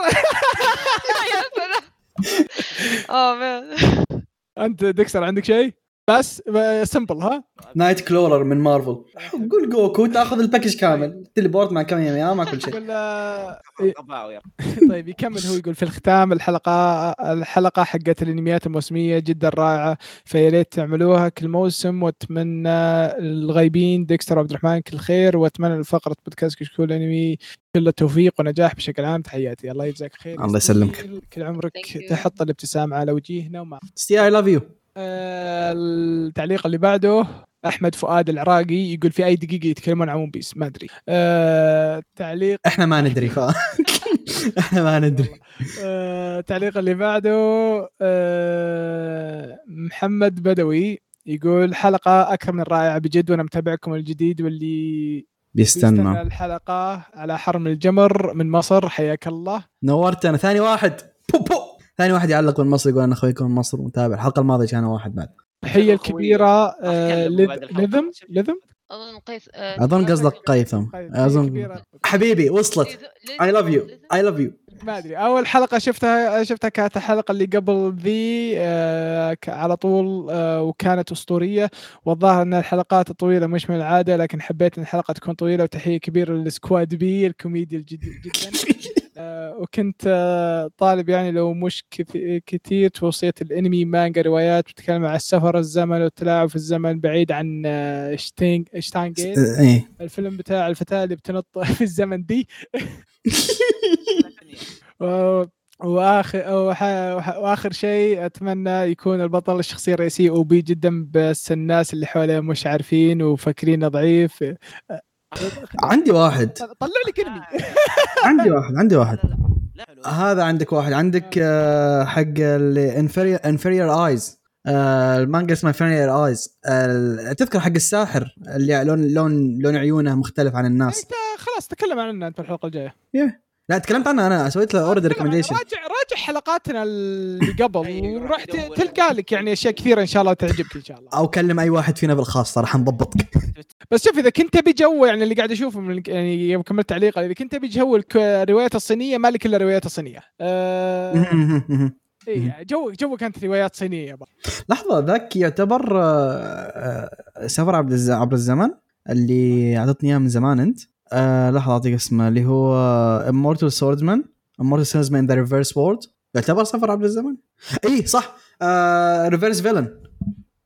آه man أنت ديكستر عندك شيء؟ بس simple ها؟ Nightcrawler من مارفل قول جوكو تاخذ ال package كامل. teleport مع كاميا مع كل شيء. غباء يا *laughs* طيب يكمل هو يقول في الختام الحلقة الحلقة حقت الأنميات الموسمية جدا رائعة فيا ريت تعملوها. كل موسم وأتمنى الغايبين ديكستر وعبد الرحمن كل خير وأتمنى لفقرة بودكاست كشكول انمي كل التوفيق ونجاح بشكل عام. تحياتي. الله يجزاك خير. الله يسلمك. كل عمرك. تحط الابتسامة على وجيهنا وما ستي I love you آه، التعليق اللي بعده أحمد فؤاد العراقي يقول في أي دقيقة يتكلمون عن One Piece ما أدري. آه، تعليق إحنا ما ندري ف *laughs* إحنا ما ندري. آه، التعليق اللي بعده آه، محمد بدوي يقول حلقة أكثر من رائعة بجد وأنا متابعكم الجديد واللي بيستنى. بيستنى الحلقة على حرم الجمر من مصر. حياك الله. نورتنا. ثاني واحد. بو بو. ثاني واحد يعلق من مصر يقول أنا اخويكم من مصر متابع الحلقة الماضية كان واحد بعد. التحية الكبيرة آه،. لذم؟ لذم؟ أظن قيس آه، أظن قصدك قيثم. اظن. حبيبي وصلت. I love you I love you ما أدري. أول حلقة شفتها شفتها كانت الحلقة اللي قبل ذي آه، على طول آه، وكانت أسطورية. والظاهر إن الحلقات الطويلة مش من العادة لكن حبيت إن الحلقة تكون طويلة وتحية كبيرة لل squad بي الكوميديا الجد جدا. *laughs* وكنت آه، طالب يعني لو مش كث- كثير توصيه الانمي مانجا روايات بتتكلم عن السفر الزمن والتلاعب في الزمن بعيد عن آه، شتينج Steins Gate إيه. الفيلم بتاع الفتاة اللي بتنط *laughs* في الزمن دي. *laughs* وآخر وآخر شيء أتمنى يكون البطل الشخصية الرئيسية OP جدا بس الناس اللي حواليه مش عارفين وفاكرينه ضعيف. عندي واحد. طلع لي كلمي. *laughs* عندي واحد عندي واحد. هذا عندك واحد. عندك آه، حق ال Inferior Inferior Eyes المانجا اسمها Inferior Eyes تذكر حق الساحر اللي لون لون لون عيونه مختلف عن الناس. إنت خلاص تكلم عنه أنت في الحلقة الجاية. لا تكلمت عنها أنا. سويت له already. recommendation راجع راجع حلقاتنا اللي *laughs* قبل. أيوة، وراح يدور. تلقى لك يعني أشياء كثيرة إن شاء الله تعجبك إن شاء الله. أو كلم أي واحد فينا بالخاص صراحة حنضبطك *laughs* بس شوف إذا كنت تبي جو يعني اللي قاعد أشوفه من يعني يوم كملت تعليق إذا كنت تبي جو الروايات الصينية ما لك إلا الروايات الصينيه آه اي جو جو كانت روايات صينية يابا لحظة ذاك يعتبر آه، آه، سفر عبر الزمن اللي أعطتني إياه من زمان أنت. آه لحظة أعطيك اسمه اللي هو Immortal Swordsman Immortal Swordsman the Reverse World يعتبر سفر عبر الزمن. اي صح. آه reverse villain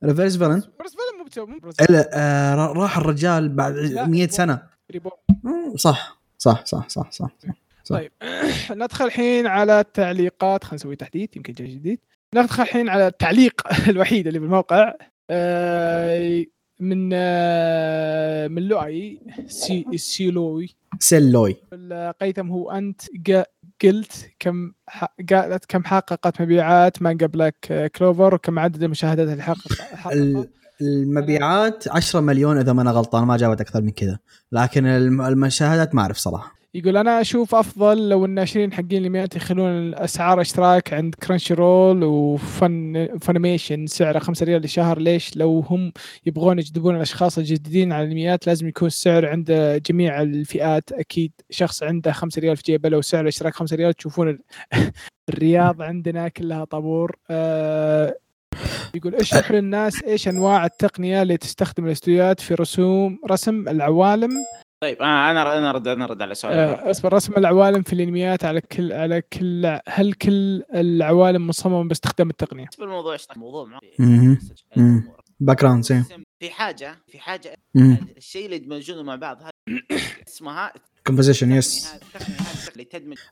reverse villain بس villain مو بتو- بس- آه را- راح الرجال بعد لا، 100 reborn. سنة. reborn. صح صح صح صح, صح. صح. طيب. *clears throat* ندخل الحين على التعليقات. خلينا نسوي تحديث يمكن جاي جديد. ندخل الحين على التعليق *laughs* الوحيد اللي بالموقع. آه، من آه، من لؤي سي سيلوي. سيلوي. قيثم هو أنت قلت كم قالت كم حققت مبيعات مانجا Black Clover وكم عدد المشاهدات اللي حقق حققها ال- المبيعات 10 مليون إذا ما أنا غلطان ما جابت أكثر من كذا. لكن الم- المشاهدات ما أعرف صراحة. يقول أنا أشوف أفضل لو الناشرين حقين الانميات يخلون اسعار إشتراك عند Crunchyroll و Fun Funimation سعره 5 ريال للشهر ليش؟ لو هم يبغون يجذبون الأشخاص الجديدين على الانميات لازم يكون السعر عند جميع الفئات. أكيد شخص عنده 5 ريال في جيبه لو سعر الاشتراك 5 ريال تشوفون ال- *laughs* الرياض عندنا كلها طابور. آه، يقول اشرح للناس إيش أنواع التقنية اللي تستخدم الأستوديوهات في رسوم رسم العوالم؟ طيب آه أنا أنا ارد أنا أرد على سؤال آه، أصبر رسم العوالم في الإنميات على كل على كل هل كل العوالم مصممة باستخدام التقنية؟ بالنسبة الموضوع. مم. background في حاجة في حاجة. الشيء اللي يدمجونه مع بعض هذا *coughs* اسمها composition yes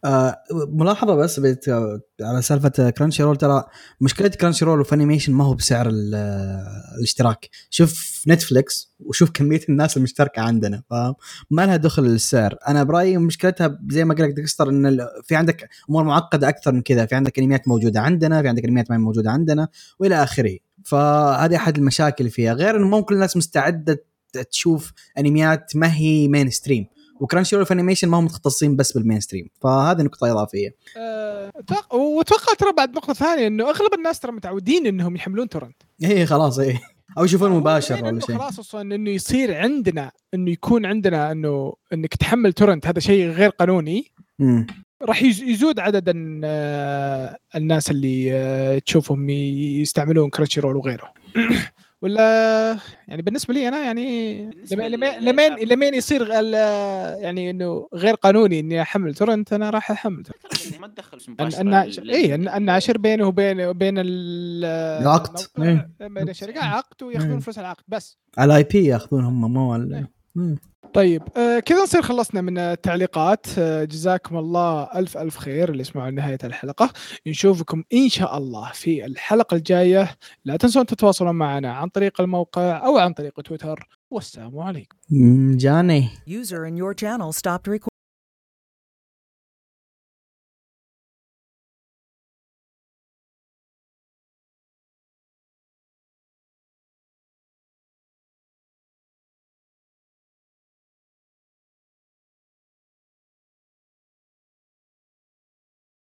آه ملاحظة بس بيت على سالفة Crunchyroll ترى مشكلة Crunchyroll و Funimation ما هو بسعر ال- الاشتراك. شوف نتفليكس وشوف كمية الناس المشتركة عندنا فاهم؟ ما لها دخل السعر أنا برأيي مشكلتها زي ما قلت لك Dexter إن في عندك أمور معقدة أكثر من كذا. في عندك انميات موجودة عندنا في عندك انميات ما موجودة عندنا وإلى آخره. فهذه أحد المشاكل فيها. غير إنه مو كل الناس مستعدة تشوف انميات ما هي mainstream و Crunchyroll Funimation ما هم متخصصين بس بال mainstream فهذه نقطة إضافية. أتوقع- واتوقع ترى بعد نقطة ثانية إنه أغلب الناس ترى متعودين إنهم يحملون torrent. إيه خلاص إيه. أو يشوفون مباشر ولا شيء. خلاص أصلا إنه يصير عندنا إنه يكون عندنا انه إنك تحمل torrent هذا شيء غير قانوني. مم. راح يز- يزود عدد آه، الناس اللي آه، تشوفهم يستعملون Crunchyroll وغيره. ولا يعني بالنسبة لي أنا يعني لما- لما- لمين يصير ال- يعني إنه غير قانوني إني أحمل torrent أنا راح أحمل torrent. ما تدخل الناشر لل- اي الن- الناشر بينه وبين بين ال- العقد. إيه. بين الشركة عقد ويأخذون إيه. فلوس العقد بس على IP يأخذون هم مو على- إيه. طيب آه كذا نصير خلصنا من التعليقات. آه جزاكم الله ألف ألف خير اللي يسمعون نهاية الحلقة. نشوفكم إن شاء الله في الحلقة الجاية. لا تنسون تتواصلون معنا عن طريق الموقع أو عن طريق تويتر. والسلام عليكم. جاني.